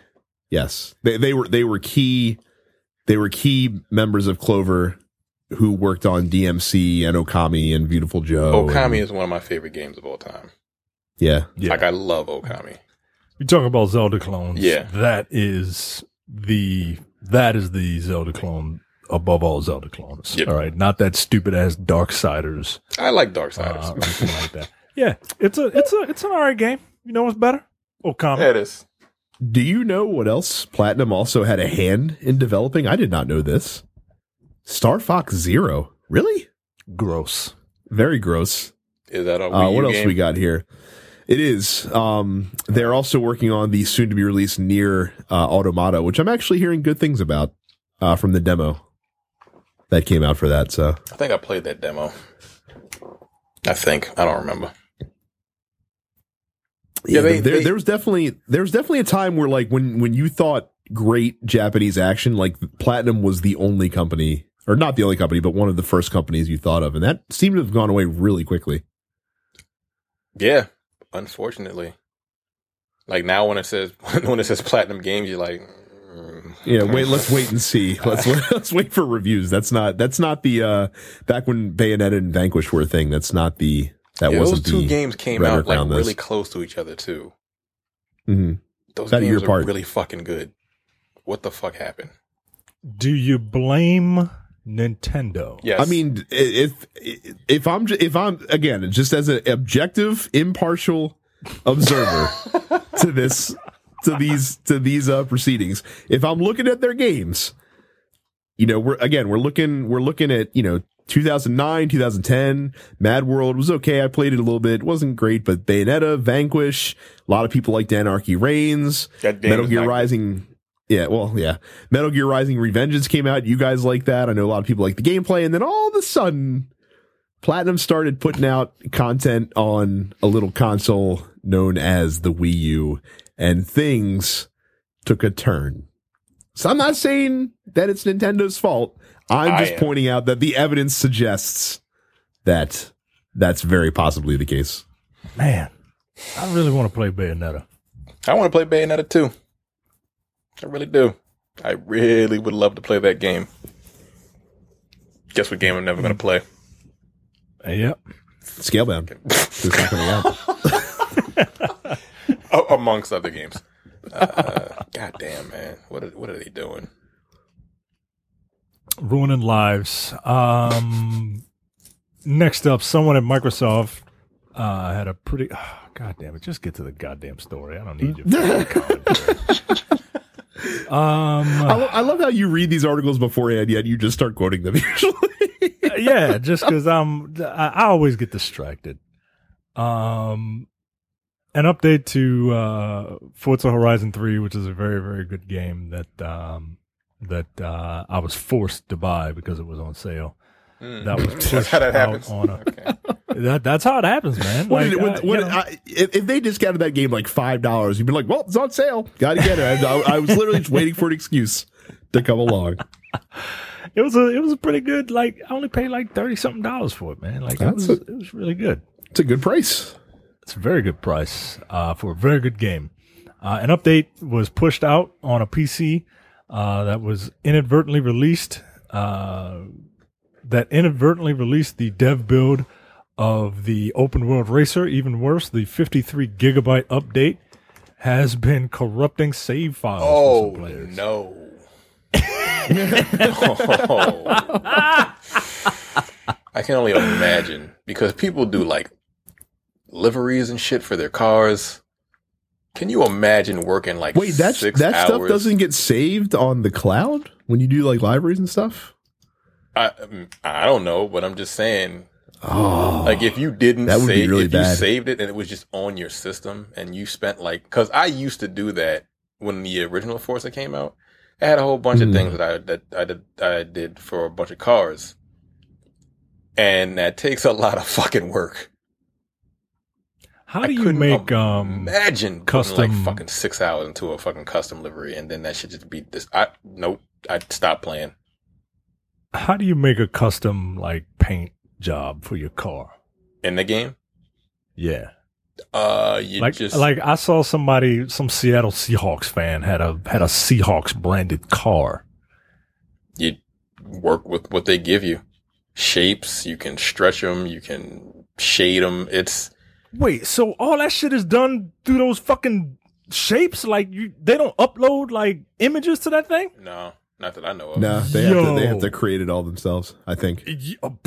Speaker 1: yes, they they were they were key. They were key members of Clover who worked on DMC and Okami and Beautiful Joe.
Speaker 3: Okami
Speaker 1: and-
Speaker 3: is one of my favorite games of all time.
Speaker 1: yeah.
Speaker 2: Yeah.
Speaker 3: Like I love Okami.
Speaker 2: You're talking about Zelda clones.
Speaker 3: Yeah.
Speaker 2: That is the that is the Zelda clone above all Zelda clones.
Speaker 3: Yep.
Speaker 2: All right. Not that stupid ass Darksiders
Speaker 3: I like Darksiders.
Speaker 2: uh, anything like that. Yeah. It's a it's a it's an alright game. You know what's better? Okami.
Speaker 3: yeah, it is.
Speaker 1: Do you know what else Platinum also had a hand in developing? I did not know this. Star Fox Zero. Really?
Speaker 2: Gross.
Speaker 1: Very gross.
Speaker 3: Is that a Wii
Speaker 1: Uh,
Speaker 3: U
Speaker 1: what else
Speaker 3: game?
Speaker 1: we got here? It is. Um, they're also working on the soon to be released NieR uh, Automata, which I'm actually hearing good things about uh, from the demo that came out for that. So
Speaker 3: I think I played that demo. I think I don't remember. Yeah, they-
Speaker 1: there,
Speaker 3: they-
Speaker 1: there was definitely there was definitely a time where like when when you thought great Japanese action, like Platinum was the only company, or not the only company, but one of the first companies you thought of, and that seemed to have gone away really quickly.
Speaker 3: Yeah, unfortunately. Like now, when it says [LAUGHS] when it says Platinum Games, you're like,
Speaker 1: Yeah, wait. Let's wait and see. Let's [LAUGHS] let's wait for reviews. That's not that's not the uh back when Bayonetta and Vanquish were a thing. That's not the that
Speaker 3: Yeah, those
Speaker 1: wasn't
Speaker 3: two
Speaker 1: the.
Speaker 3: games came out like
Speaker 1: around this.
Speaker 3: really close to each other too.
Speaker 1: Mhm.
Speaker 3: Those
Speaker 1: About a year
Speaker 3: games are
Speaker 1: apart.
Speaker 3: really fucking good. What the fuck happened?
Speaker 2: Do you blame Nintendo?
Speaker 3: Yes,
Speaker 1: I mean, if if I'm ju- if I'm again just as an objective, impartial observer [LAUGHS] to this to these to these uh proceedings, if I'm looking at their games, you know, we're again we're looking we're looking at you know 2009, 2010, Mad World was okay. I played it a little bit, it wasn't great, but Bayonetta, Vanquish, a lot of people like Anarchy Reigns, Metal Gear
Speaker 3: not good.
Speaker 1: Rising. Yeah, well, yeah. Metal Gear Rising Revengeance came out. You guys like that. I know a lot of people like the gameplay. And then all of a sudden, Platinum started putting out content on a little console known as the Wii U, and things took a turn. So I'm not saying that it's Nintendo's fault. I'm just
Speaker 3: am.
Speaker 1: pointing out that the evidence suggests that that's very possibly the case.
Speaker 2: Man, I really want to play Bayonetta.
Speaker 3: I want to play Bayonetta too. I really do. I really would love to play that game. Guess what game I'm never going to play?
Speaker 2: Yep.
Speaker 1: Scalebound. [LAUGHS] It's not coming out. [LAUGHS]
Speaker 3: Oh, amongst other games. Uh, God damn, man. What are, what are they doing?
Speaker 2: ruining lives. Um, next up, someone at Microsoft uh, had a pretty. Oh, [SIGHS] God damn it! Just get to the goddamn story. I don't need you. [LAUGHS] um,
Speaker 1: I, lo- I love how you read these articles beforehand, yet you just start quoting them [LAUGHS] usually.
Speaker 2: yeah, just because I'm, I, I always get distracted. Um, an update to uh, Forza Horizon Three, which is a very very good game that um, that uh, I was forced to buy because it was on sale. That was [LAUGHS]
Speaker 3: That's
Speaker 2: pushed
Speaker 3: how that
Speaker 2: out
Speaker 3: happens.
Speaker 2: on a
Speaker 3: Okay. [LAUGHS]
Speaker 2: That that's how it happens, man.
Speaker 1: What
Speaker 2: Like,
Speaker 1: did it-
Speaker 2: uh,
Speaker 1: what-
Speaker 2: you
Speaker 1: what-
Speaker 2: know,
Speaker 1: I- if, if they discounted that game like five dollars, you'd be like, "Well, it's on sale. Got to get it." I, I- I was literally just waiting for an excuse to come along. [LAUGHS]
Speaker 2: it was a it was a pretty good. Like I only paid like thirty something dollars for it, man. Like it was
Speaker 1: a-
Speaker 2: it was really good.
Speaker 1: It's a good price.
Speaker 2: It's a very good price uh, for a very good game. Uh, an update was pushed out on a PC uh, that was inadvertently released. Uh, that inadvertently released the dev build of the open world racer. Even worse, the 53 gigabyte update has been corrupting save files for
Speaker 3: Oh,
Speaker 2: some players.
Speaker 3: no. Oh. [LAUGHS] [LAUGHS] I can only imagine because people do like liveries and shit for their cars. Can you imagine working like
Speaker 1: Wait, that's
Speaker 3: six
Speaker 1: that stuff doesn't get saved on the cloud when you do like libraries and stuff.
Speaker 3: I, um, I don't know, but I'm just saying.
Speaker 1: Oh,
Speaker 3: Like if you didn't
Speaker 1: That would be
Speaker 3: save,
Speaker 1: really
Speaker 3: if you saved it and it was just on your system and you spent like, cause I used to do that when the original Forza came out. I had a whole bunch of
Speaker 1: Mm.
Speaker 3: things that I that I did I did for a bunch of cars, and that takes a lot of fucking work.
Speaker 2: How do you make um?
Speaker 3: imagine
Speaker 2: custom-
Speaker 3: like fucking six hours into a fucking custom livery, and then that should just be this. I nope. I stopped playing.
Speaker 2: How do you make a custom like paint job for your car?
Speaker 3: in the game.
Speaker 2: Yeah,
Speaker 3: Uh, you
Speaker 2: like
Speaker 3: just
Speaker 2: like I saw somebody, some Seattle Seahawks fan had a had a Seahawks branded car.
Speaker 3: you work with what they give you. Shapes, you can stretch them, you can shade them. It's
Speaker 2: Wait, so all that shit is done through those fucking shapes? Like you, they don't upload like images to that thing?
Speaker 3: no, not that I know of.
Speaker 1: No, they have to they have to create it all themselves. I think.
Speaker 2: Y- oh.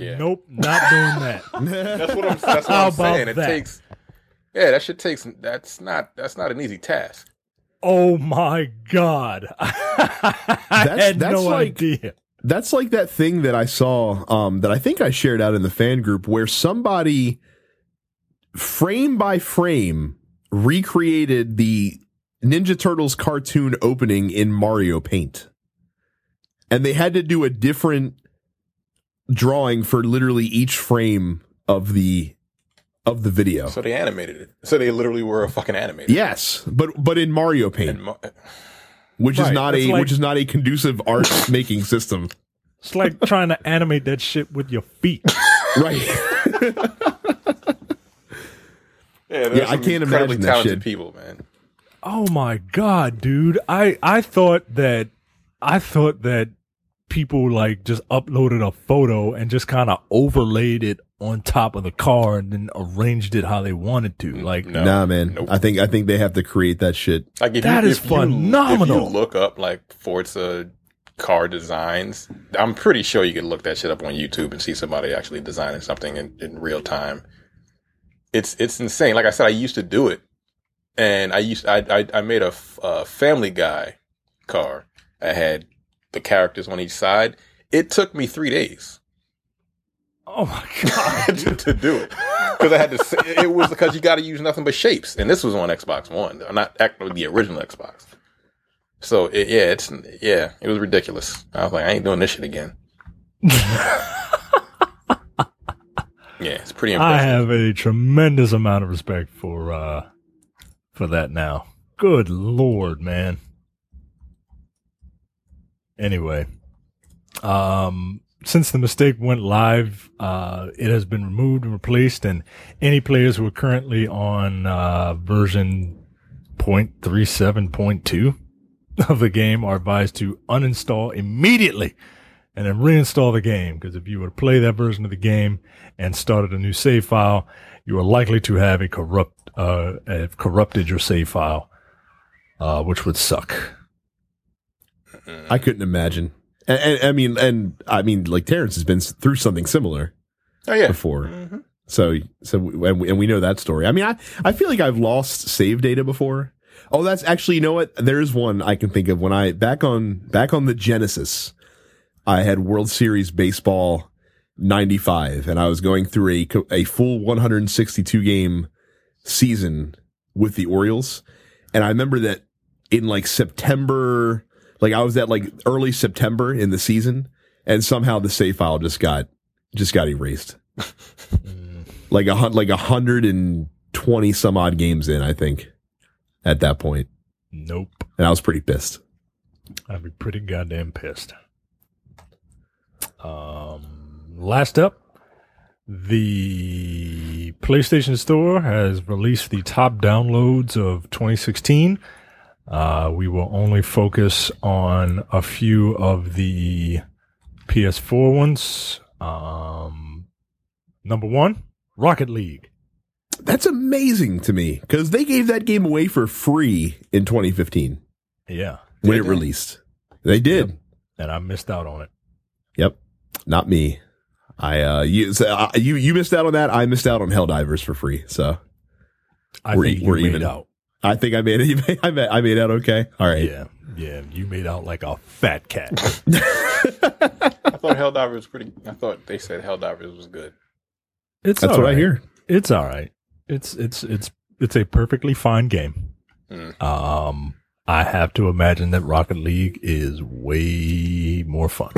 Speaker 3: Yeah.
Speaker 2: Nope, not doing that. [LAUGHS]
Speaker 3: That's what I'm. That's what I'm [LAUGHS] saying.
Speaker 2: about
Speaker 3: It
Speaker 2: that?
Speaker 3: takes. Yeah, that shit takes. That's not. That's not an easy task.
Speaker 2: Oh my god, [LAUGHS] I had
Speaker 1: that's
Speaker 2: no
Speaker 1: like-
Speaker 2: idea.
Speaker 1: That's like that thing that I saw um, that I think I shared out in the fan group where somebody frame by frame recreated the Ninja Turtles cartoon opening in Mario Paint. And they had to do a different drawing for literally each frame of the of the video.
Speaker 3: So they animated it. So they literally were a fucking animator.
Speaker 1: Yes, but but in Mario Paint,
Speaker 3: And mo-
Speaker 1: which is not a
Speaker 2: like-
Speaker 1: which is not a conducive art [LAUGHS] making system.
Speaker 2: It's like trying to animate that shit with your feet. [LAUGHS]
Speaker 1: Right. [LAUGHS]
Speaker 3: yeah,
Speaker 1: Yeah, I can't
Speaker 3: incredibly
Speaker 1: imagine that
Speaker 3: talented
Speaker 1: shit.
Speaker 3: people, man.
Speaker 2: Oh my god, dude! I I thought that I thought that people like just uploaded a photo and just kind of overlaid it on top of the car and then arranged it how they wanted to. Like,
Speaker 3: No.
Speaker 1: nah, man.
Speaker 3: Nope.
Speaker 1: I think I think they have to create that shit.
Speaker 3: Like if
Speaker 2: That
Speaker 3: you,
Speaker 2: is
Speaker 3: if you-
Speaker 2: phenomenal.
Speaker 3: if you look up like Forza car designs, I'm pretty sure you can look that shit up on YouTube and see somebody actually designing something in, in real time. It's it's insane. Like I said, I used to do it, and I used I I, I made a Family Guy car. I had the characters on each side. It took me three days
Speaker 2: oh my god, [LAUGHS]
Speaker 3: to, to do it because I had to. s- It was because you got to use nothing but shapes, and this was on Xbox One, not actually the original Xbox. So it, yeah, it's yeah, it was ridiculous. I was like, I ain't doing this shit again. [LAUGHS] yeah, it's pretty
Speaker 2: I have a tremendous amount of respect for uh for that now. Good lord, man. Anyway, um since the mistake went live, uh it has been removed and replaced and any players who are currently on uh version 0.37.2 [LAUGHS] of the game are advised to uninstall immediately and then reinstall the game because if you were to play that version of the game and started a new save file, you are likely to have a corrupt, uh, have corrupted your save file, uh, which would suck.
Speaker 1: I couldn't imagine. And, and I mean, and I mean, like Terrence has been through something similar
Speaker 3: oh yeah,
Speaker 1: before.
Speaker 3: Mhm.
Speaker 1: So, so, and we, and we know that story. I mean, I, I feel like I've lost save data before. Oh, that's actually, you know what? There's one I can think of when I, back on, back on the Genesis, I had World Series Baseball 95 and I was going through a, a full 162 game season with the Orioles. And I remember that in like September, like I was at like early September in the season and somehow the save file just got, just got erased [LAUGHS] like a like a hundred and twenty some odd games in, I think, at that point,
Speaker 2: Nope.
Speaker 1: and I was pretty pissed.
Speaker 2: I'd be pretty goddamn pissed. Um, last up, the PlayStation Store has released the top downloads of 2016. Uh, we will only focus on a few of the PS4 ones. Um, number one, Rocket League.
Speaker 1: That's amazing to me because they gave that game away for free in 2015
Speaker 2: Yeah,
Speaker 1: when it
Speaker 3: they?
Speaker 1: released. They did.
Speaker 2: and I missed out on it.
Speaker 1: Yep, not me. I uh you so, uh, you you missed out on that. I missed out on Helldivers for free. So
Speaker 2: I
Speaker 1: We're-
Speaker 2: think you
Speaker 1: we're
Speaker 2: made
Speaker 1: even.
Speaker 2: out.
Speaker 1: I think I made [LAUGHS] it. I made I made out okay. All right.
Speaker 2: Yeah, yeah, you made out like a fat cat. [LAUGHS] [LAUGHS]
Speaker 3: I thought Helldivers was pretty. I thought they said Helldivers was good.
Speaker 2: It's
Speaker 1: That's
Speaker 2: all
Speaker 1: what I hear.
Speaker 2: It's all right. It's it's it's it's a perfectly fine game. Um, I have to imagine that Rocket League is way more fun.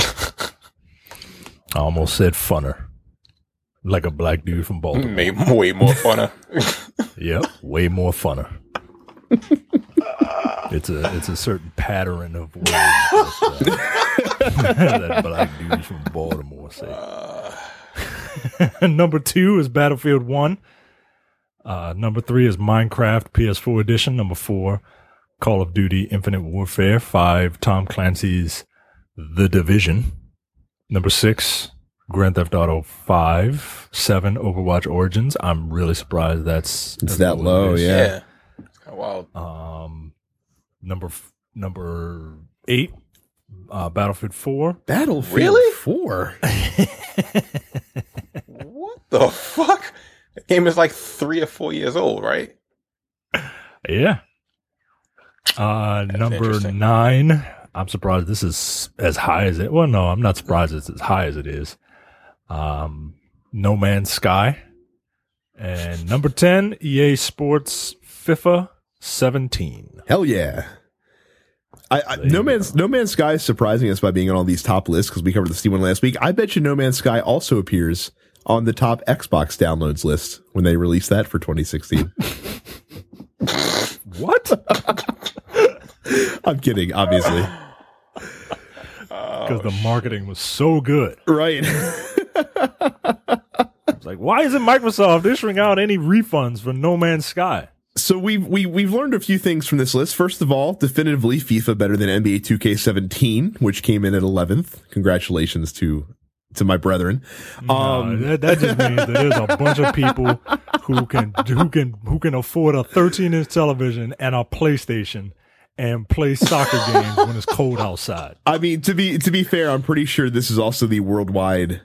Speaker 2: I almost said funner, like a black dude from Baltimore.
Speaker 3: Made way more funner. [LAUGHS]
Speaker 2: Yep, way more funner. it's a it's a certain pattern of words that, uh, [LAUGHS] that black dudes from Baltimore say. [LAUGHS] number two is Battlefield One. Uh, number three is Minecraft PS4 edition. Number four, Call of Duty Infinite Warfare. Five, Tom Clancy's The Division. Number six, Grand Theft Auto Five. Seven, Overwatch Origins. I'm really surprised that's
Speaker 1: It's that low,
Speaker 2: as.
Speaker 1: Yeah.
Speaker 3: yeah. It's kinda wild.
Speaker 2: Um, number f- number eight, uh, Battlefield Four.
Speaker 1: Battlefield
Speaker 3: Really?
Speaker 1: 4. [LAUGHS]
Speaker 3: What the fuck? The game is like three or four years old, right?
Speaker 2: Yeah. Uh, number nine. I'm surprised this is as high as it. Well, no, I'm not surprised it's as high as it is. Um, No Man's Sky, and number ten, EA Sports FIFA 17.
Speaker 1: Hell yeah. I, I, no man's No Man's Sky is surprising us by being on all these top lists because we covered the Steam one last week. I bet you No Man's Sky also appears on the top Xbox downloads list when they release that for 2016. [LAUGHS] [LAUGHS]
Speaker 2: What? [LAUGHS]
Speaker 1: I'm kidding, obviously.
Speaker 2: Because the marketing was so good.
Speaker 1: Right. [LAUGHS] [LAUGHS]
Speaker 2: It's like, why isn't Microsoft issuing out any refunds for No Man's Sky?
Speaker 1: So we've we, we've learned a few things from this list. First of all, definitively FIFA better than NBA 2K17, which came in at 11th. Congratulations to to my brethren. Um,
Speaker 2: No, that, that just means that there's a bunch of people who can who can who can afford a 13 inch television and a PlayStation and play soccer [LAUGHS] games when it's cold outside.
Speaker 1: I mean, to be to be fair, I'm pretty sure this is also the worldwide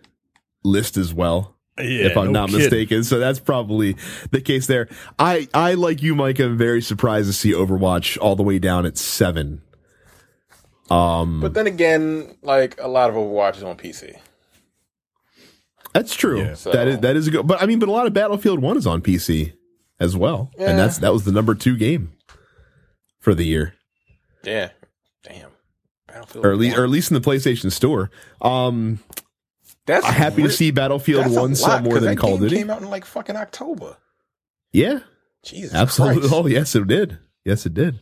Speaker 1: list as well.
Speaker 2: Yeah,
Speaker 1: if I'm
Speaker 2: no
Speaker 1: not
Speaker 2: kidding.
Speaker 1: mistaken. So that's probably the case there. I, I like you, Mike, I'm very surprised to see Overwatch all the way down at seven. Um,
Speaker 3: But then again, like a lot of Overwatch is on PC.
Speaker 1: that's true.
Speaker 2: Yeah.
Speaker 3: So-
Speaker 1: That is, that is a good, but I mean, but a lot of Battlefield 1 is on PC as well.
Speaker 3: Yeah.
Speaker 1: And that's, that was the number two game for the year,
Speaker 3: Yeah. Damn. Battlefield.
Speaker 1: or at least,
Speaker 3: 1.
Speaker 1: or at least in the PlayStation store. Um,
Speaker 3: That's
Speaker 1: I'm happy to see Battlefield
Speaker 3: that's
Speaker 1: 1
Speaker 3: lot,
Speaker 1: sell more
Speaker 3: 'cause
Speaker 1: than
Speaker 3: that
Speaker 1: Call of Duty.
Speaker 3: Came out in like fucking October.
Speaker 1: Yeah,
Speaker 3: Jesus.
Speaker 1: absolutely.
Speaker 3: Christ.
Speaker 1: Oh, yes, it did. Yes, it did.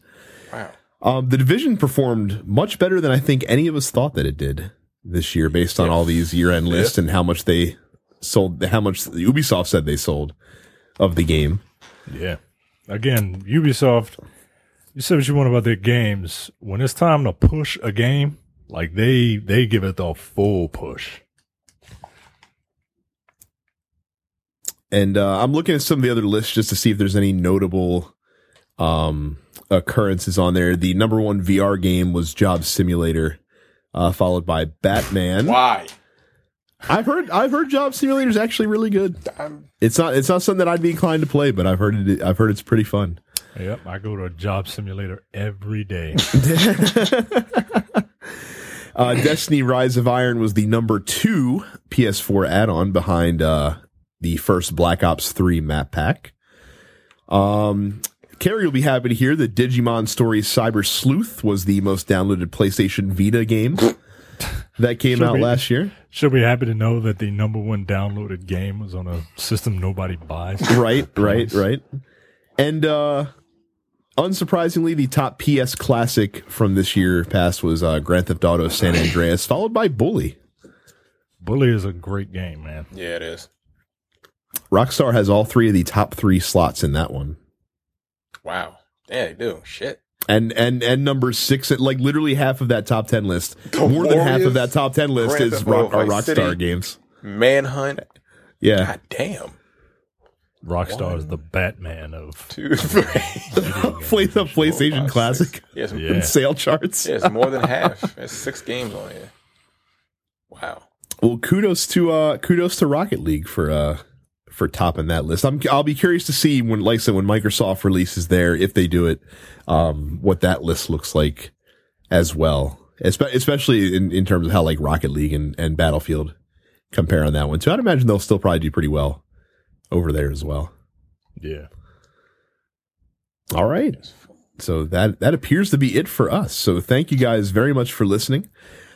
Speaker 3: Wow.
Speaker 1: Um, the division performed much better than I think any of us thought that it did this year, based on
Speaker 3: Yeah.
Speaker 1: all these year-end lists and how much they sold, how much Ubisoft said they sold of the game.
Speaker 2: Yeah. Again, Ubisoft, you said what you want about their games. When it's time to push a game, like they they give it the full push.
Speaker 1: And uh, I'm looking at some of the other lists just to see if there's any notable um, occurrences on there. The number one VR game was Job Simulator, uh, followed by Batman.
Speaker 3: Why?
Speaker 1: I've heard I've heard Job Simulator is actually really good. It's not it's not something that I'd be inclined to play, but I've heard it. I've heard it's pretty fun.
Speaker 2: Yep, I go to a job simulator every day. [LAUGHS]
Speaker 1: Uh, Destiny Rise of Iron was the number two PS4 add-on behind uh, the first Black Ops 3 map pack. Um, Carrie will be happy to hear that Digimon Stories Cyber Sleuth was the most downloaded PlayStation Vita game that came out
Speaker 2: be.
Speaker 1: last year.
Speaker 2: She'll be happy to know that the number one downloaded game was on a system nobody buys.
Speaker 1: Right, right, right. And uh, unsurprisingly, the top PS classic from this year past was uh, Grand Theft Auto San Andreas, followed by Bully.
Speaker 2: Bully is a great game, man.
Speaker 3: yeah, it is.
Speaker 1: Rockstar has all three of the top three slots in that one.
Speaker 3: Wow. Yeah, they do. Shit.
Speaker 1: And and and number six, like literally half of that top ten list,
Speaker 3: The
Speaker 1: more than half of that top ten list
Speaker 3: Grand
Speaker 1: is
Speaker 3: Theft
Speaker 1: rock, are Rockstar
Speaker 3: City.
Speaker 1: games.
Speaker 3: Manhunt.
Speaker 1: Yeah,
Speaker 3: God damn.
Speaker 2: Rockstar is the Batman of [LAUGHS]
Speaker 3: Two, three. [LAUGHS]
Speaker 1: play the PlayStation
Speaker 3: five,
Speaker 1: Classic
Speaker 3: six. Yes,
Speaker 2: Yeah.
Speaker 1: and sale charts.
Speaker 3: yeah, it's more than [LAUGHS] half. There's six games on here. Wow.
Speaker 1: Well, kudos to uh kudos to Rocket League for uh for topping that list. I'm I'll be curious to see when like I said when Microsoft releases there if they do it um what that list looks like as well. Espe- especially in, in terms of how like Rocket League and, and Battlefield compare on that one too. I'd imagine they'll still probably do pretty well over there as well.
Speaker 2: yeah.
Speaker 1: All right. so that that appears to be it for us. So thank you guys very much for listening.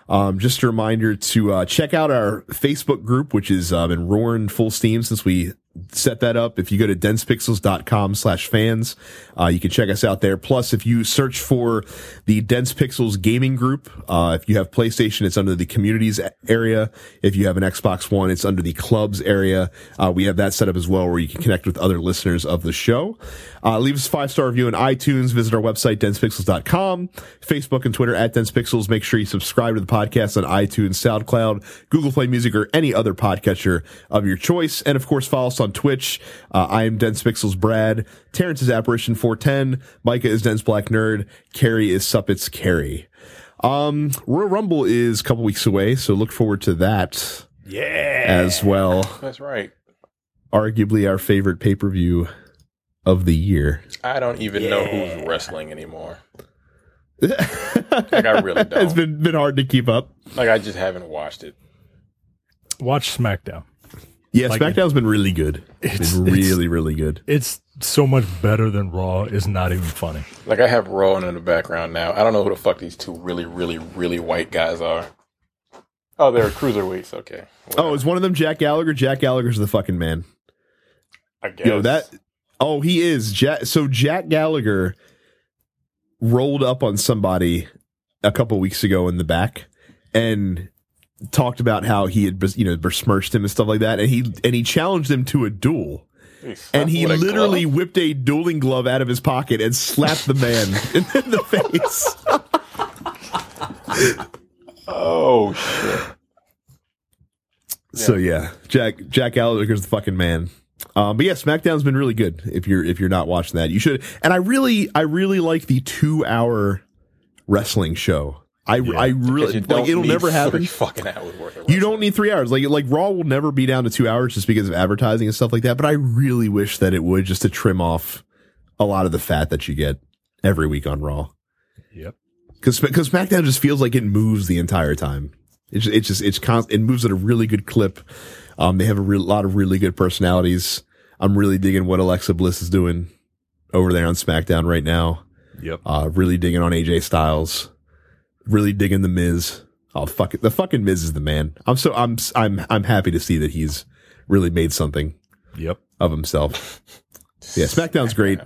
Speaker 1: Um, just a reminder to uh, check out our Facebook group, which has uh, been roaring full steam since we set that up. If you go to densepixels.com slash fans, uh, you can check us out there. Plus, if you search for the Dense Pixels gaming group, uh, if you have PlayStation, it's under the communities area. If you have an Xbox One, it's under the clubs area. Uh, we have that set up as well where you can connect with other listeners of the show. Uh, leave us a five star review on iTunes. Visit our website, densepixels.com, Facebook and Twitter at densepixels. Make sure you subscribe to the podcast on iTunes, SoundCloud, Google Play Music, or any other podcatcher of your choice. And of course, follow us on Twitch. Uh, I am densepixels Brad. Terrence is Apparition 410. Micah is Dense Black Nerd. Carrie is Suppets Carrie. Um, Royal Rumble is a couple weeks away, so look forward to that
Speaker 2: Yeah.
Speaker 1: as well.
Speaker 3: That's right.
Speaker 1: Arguably our favorite pay per view of the year.
Speaker 3: I don't even know who's wrestling anymore. [LAUGHS] Like I really don't.
Speaker 1: it's been been hard to keep up.
Speaker 3: Like I just haven't watched it.
Speaker 2: Watch SmackDown.
Speaker 1: Yeah,
Speaker 2: Like-
Speaker 1: SmackDown's been really good. It's
Speaker 2: It's-
Speaker 1: been really, really good.
Speaker 2: It's so much better than Raw. It's not even funny.
Speaker 3: Like I have Raw in the background now. I don't know who the fuck these two really, really, really white guys are. Oh, they're cruiserweights. Okay.
Speaker 1: Oh, is one of them Jack Gallagher? Jack Gallagher's the fucking man.
Speaker 3: I guess.
Speaker 1: Yo, that. Oh, he is. Jack, so Jack Gallagher rolled up on somebody a couple weeks ago in the back and talked about how he had, you know, besmirched him and stuff like that, and he and he challenged him to a duel. And he literally whipped a dueling glove out of his pocket and slapped the man [LAUGHS] in the face.
Speaker 3: Oh shit.
Speaker 1: So yeah, Jack Jack Gallagher's the fucking man. Um, but yeah, SmackDown's been really good. If you're if you're not watching that, you should. And I really I really like the two hour wrestling show. I I really like it'll never happen.
Speaker 3: fucking hours worth of
Speaker 1: You don't need three hours. Like like Raw will never be down to two hours just because of advertising and stuff like that. But I really wish that it would just to trim off a lot of the fat that you get every week on Raw.
Speaker 2: Yep.
Speaker 1: because because SmackDown just feels like it moves the entire time. It's it's just it's const- it moves at a really good clip. Um, they have a real, lot of really good personalities. I'm really digging what Alexa Bliss is doing over there on SmackDown right now.
Speaker 2: Yep.
Speaker 1: Uh, really digging on AJ Styles. Really digging the Miz. Oh fuck it, the fucking Miz is the man. I'm so I'm I'm I'm happy to see that he's really made something
Speaker 2: Yep.
Speaker 1: of himself. Yeah, SmackDown's great.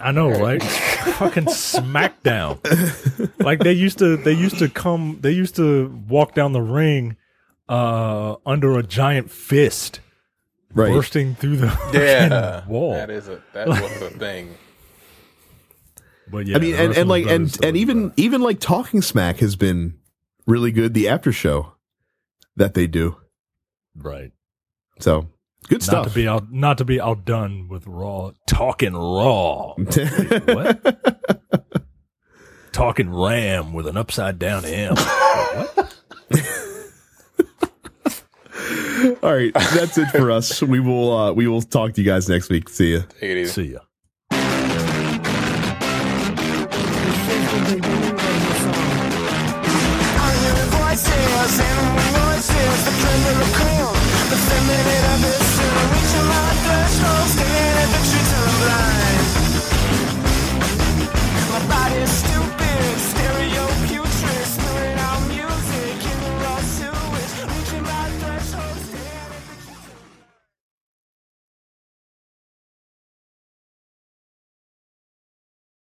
Speaker 2: I know, right? Fucking SmackDown. like they used to, they used to come, they used to walk down the ring uh under a giant fist
Speaker 1: Right.
Speaker 2: bursting through the
Speaker 3: Yeah,
Speaker 2: fucking wall.
Speaker 3: that is a that was a [LAUGHS] thing.
Speaker 2: But yeah,
Speaker 1: I mean, and, and like, and, and
Speaker 2: story,
Speaker 1: even, even like Talking Smack has been really good. The after show that they do.
Speaker 2: right.
Speaker 1: So good
Speaker 2: Not
Speaker 1: stuff.
Speaker 2: to be out, not to be outdone with Raw talking Raw, [LAUGHS] what? talking Ram with an upside down M. [LAUGHS] what?
Speaker 1: All right. That's it for us. We will, uh, we will talk to you guys next week. See ya.
Speaker 3: Take it easy.
Speaker 2: See ya.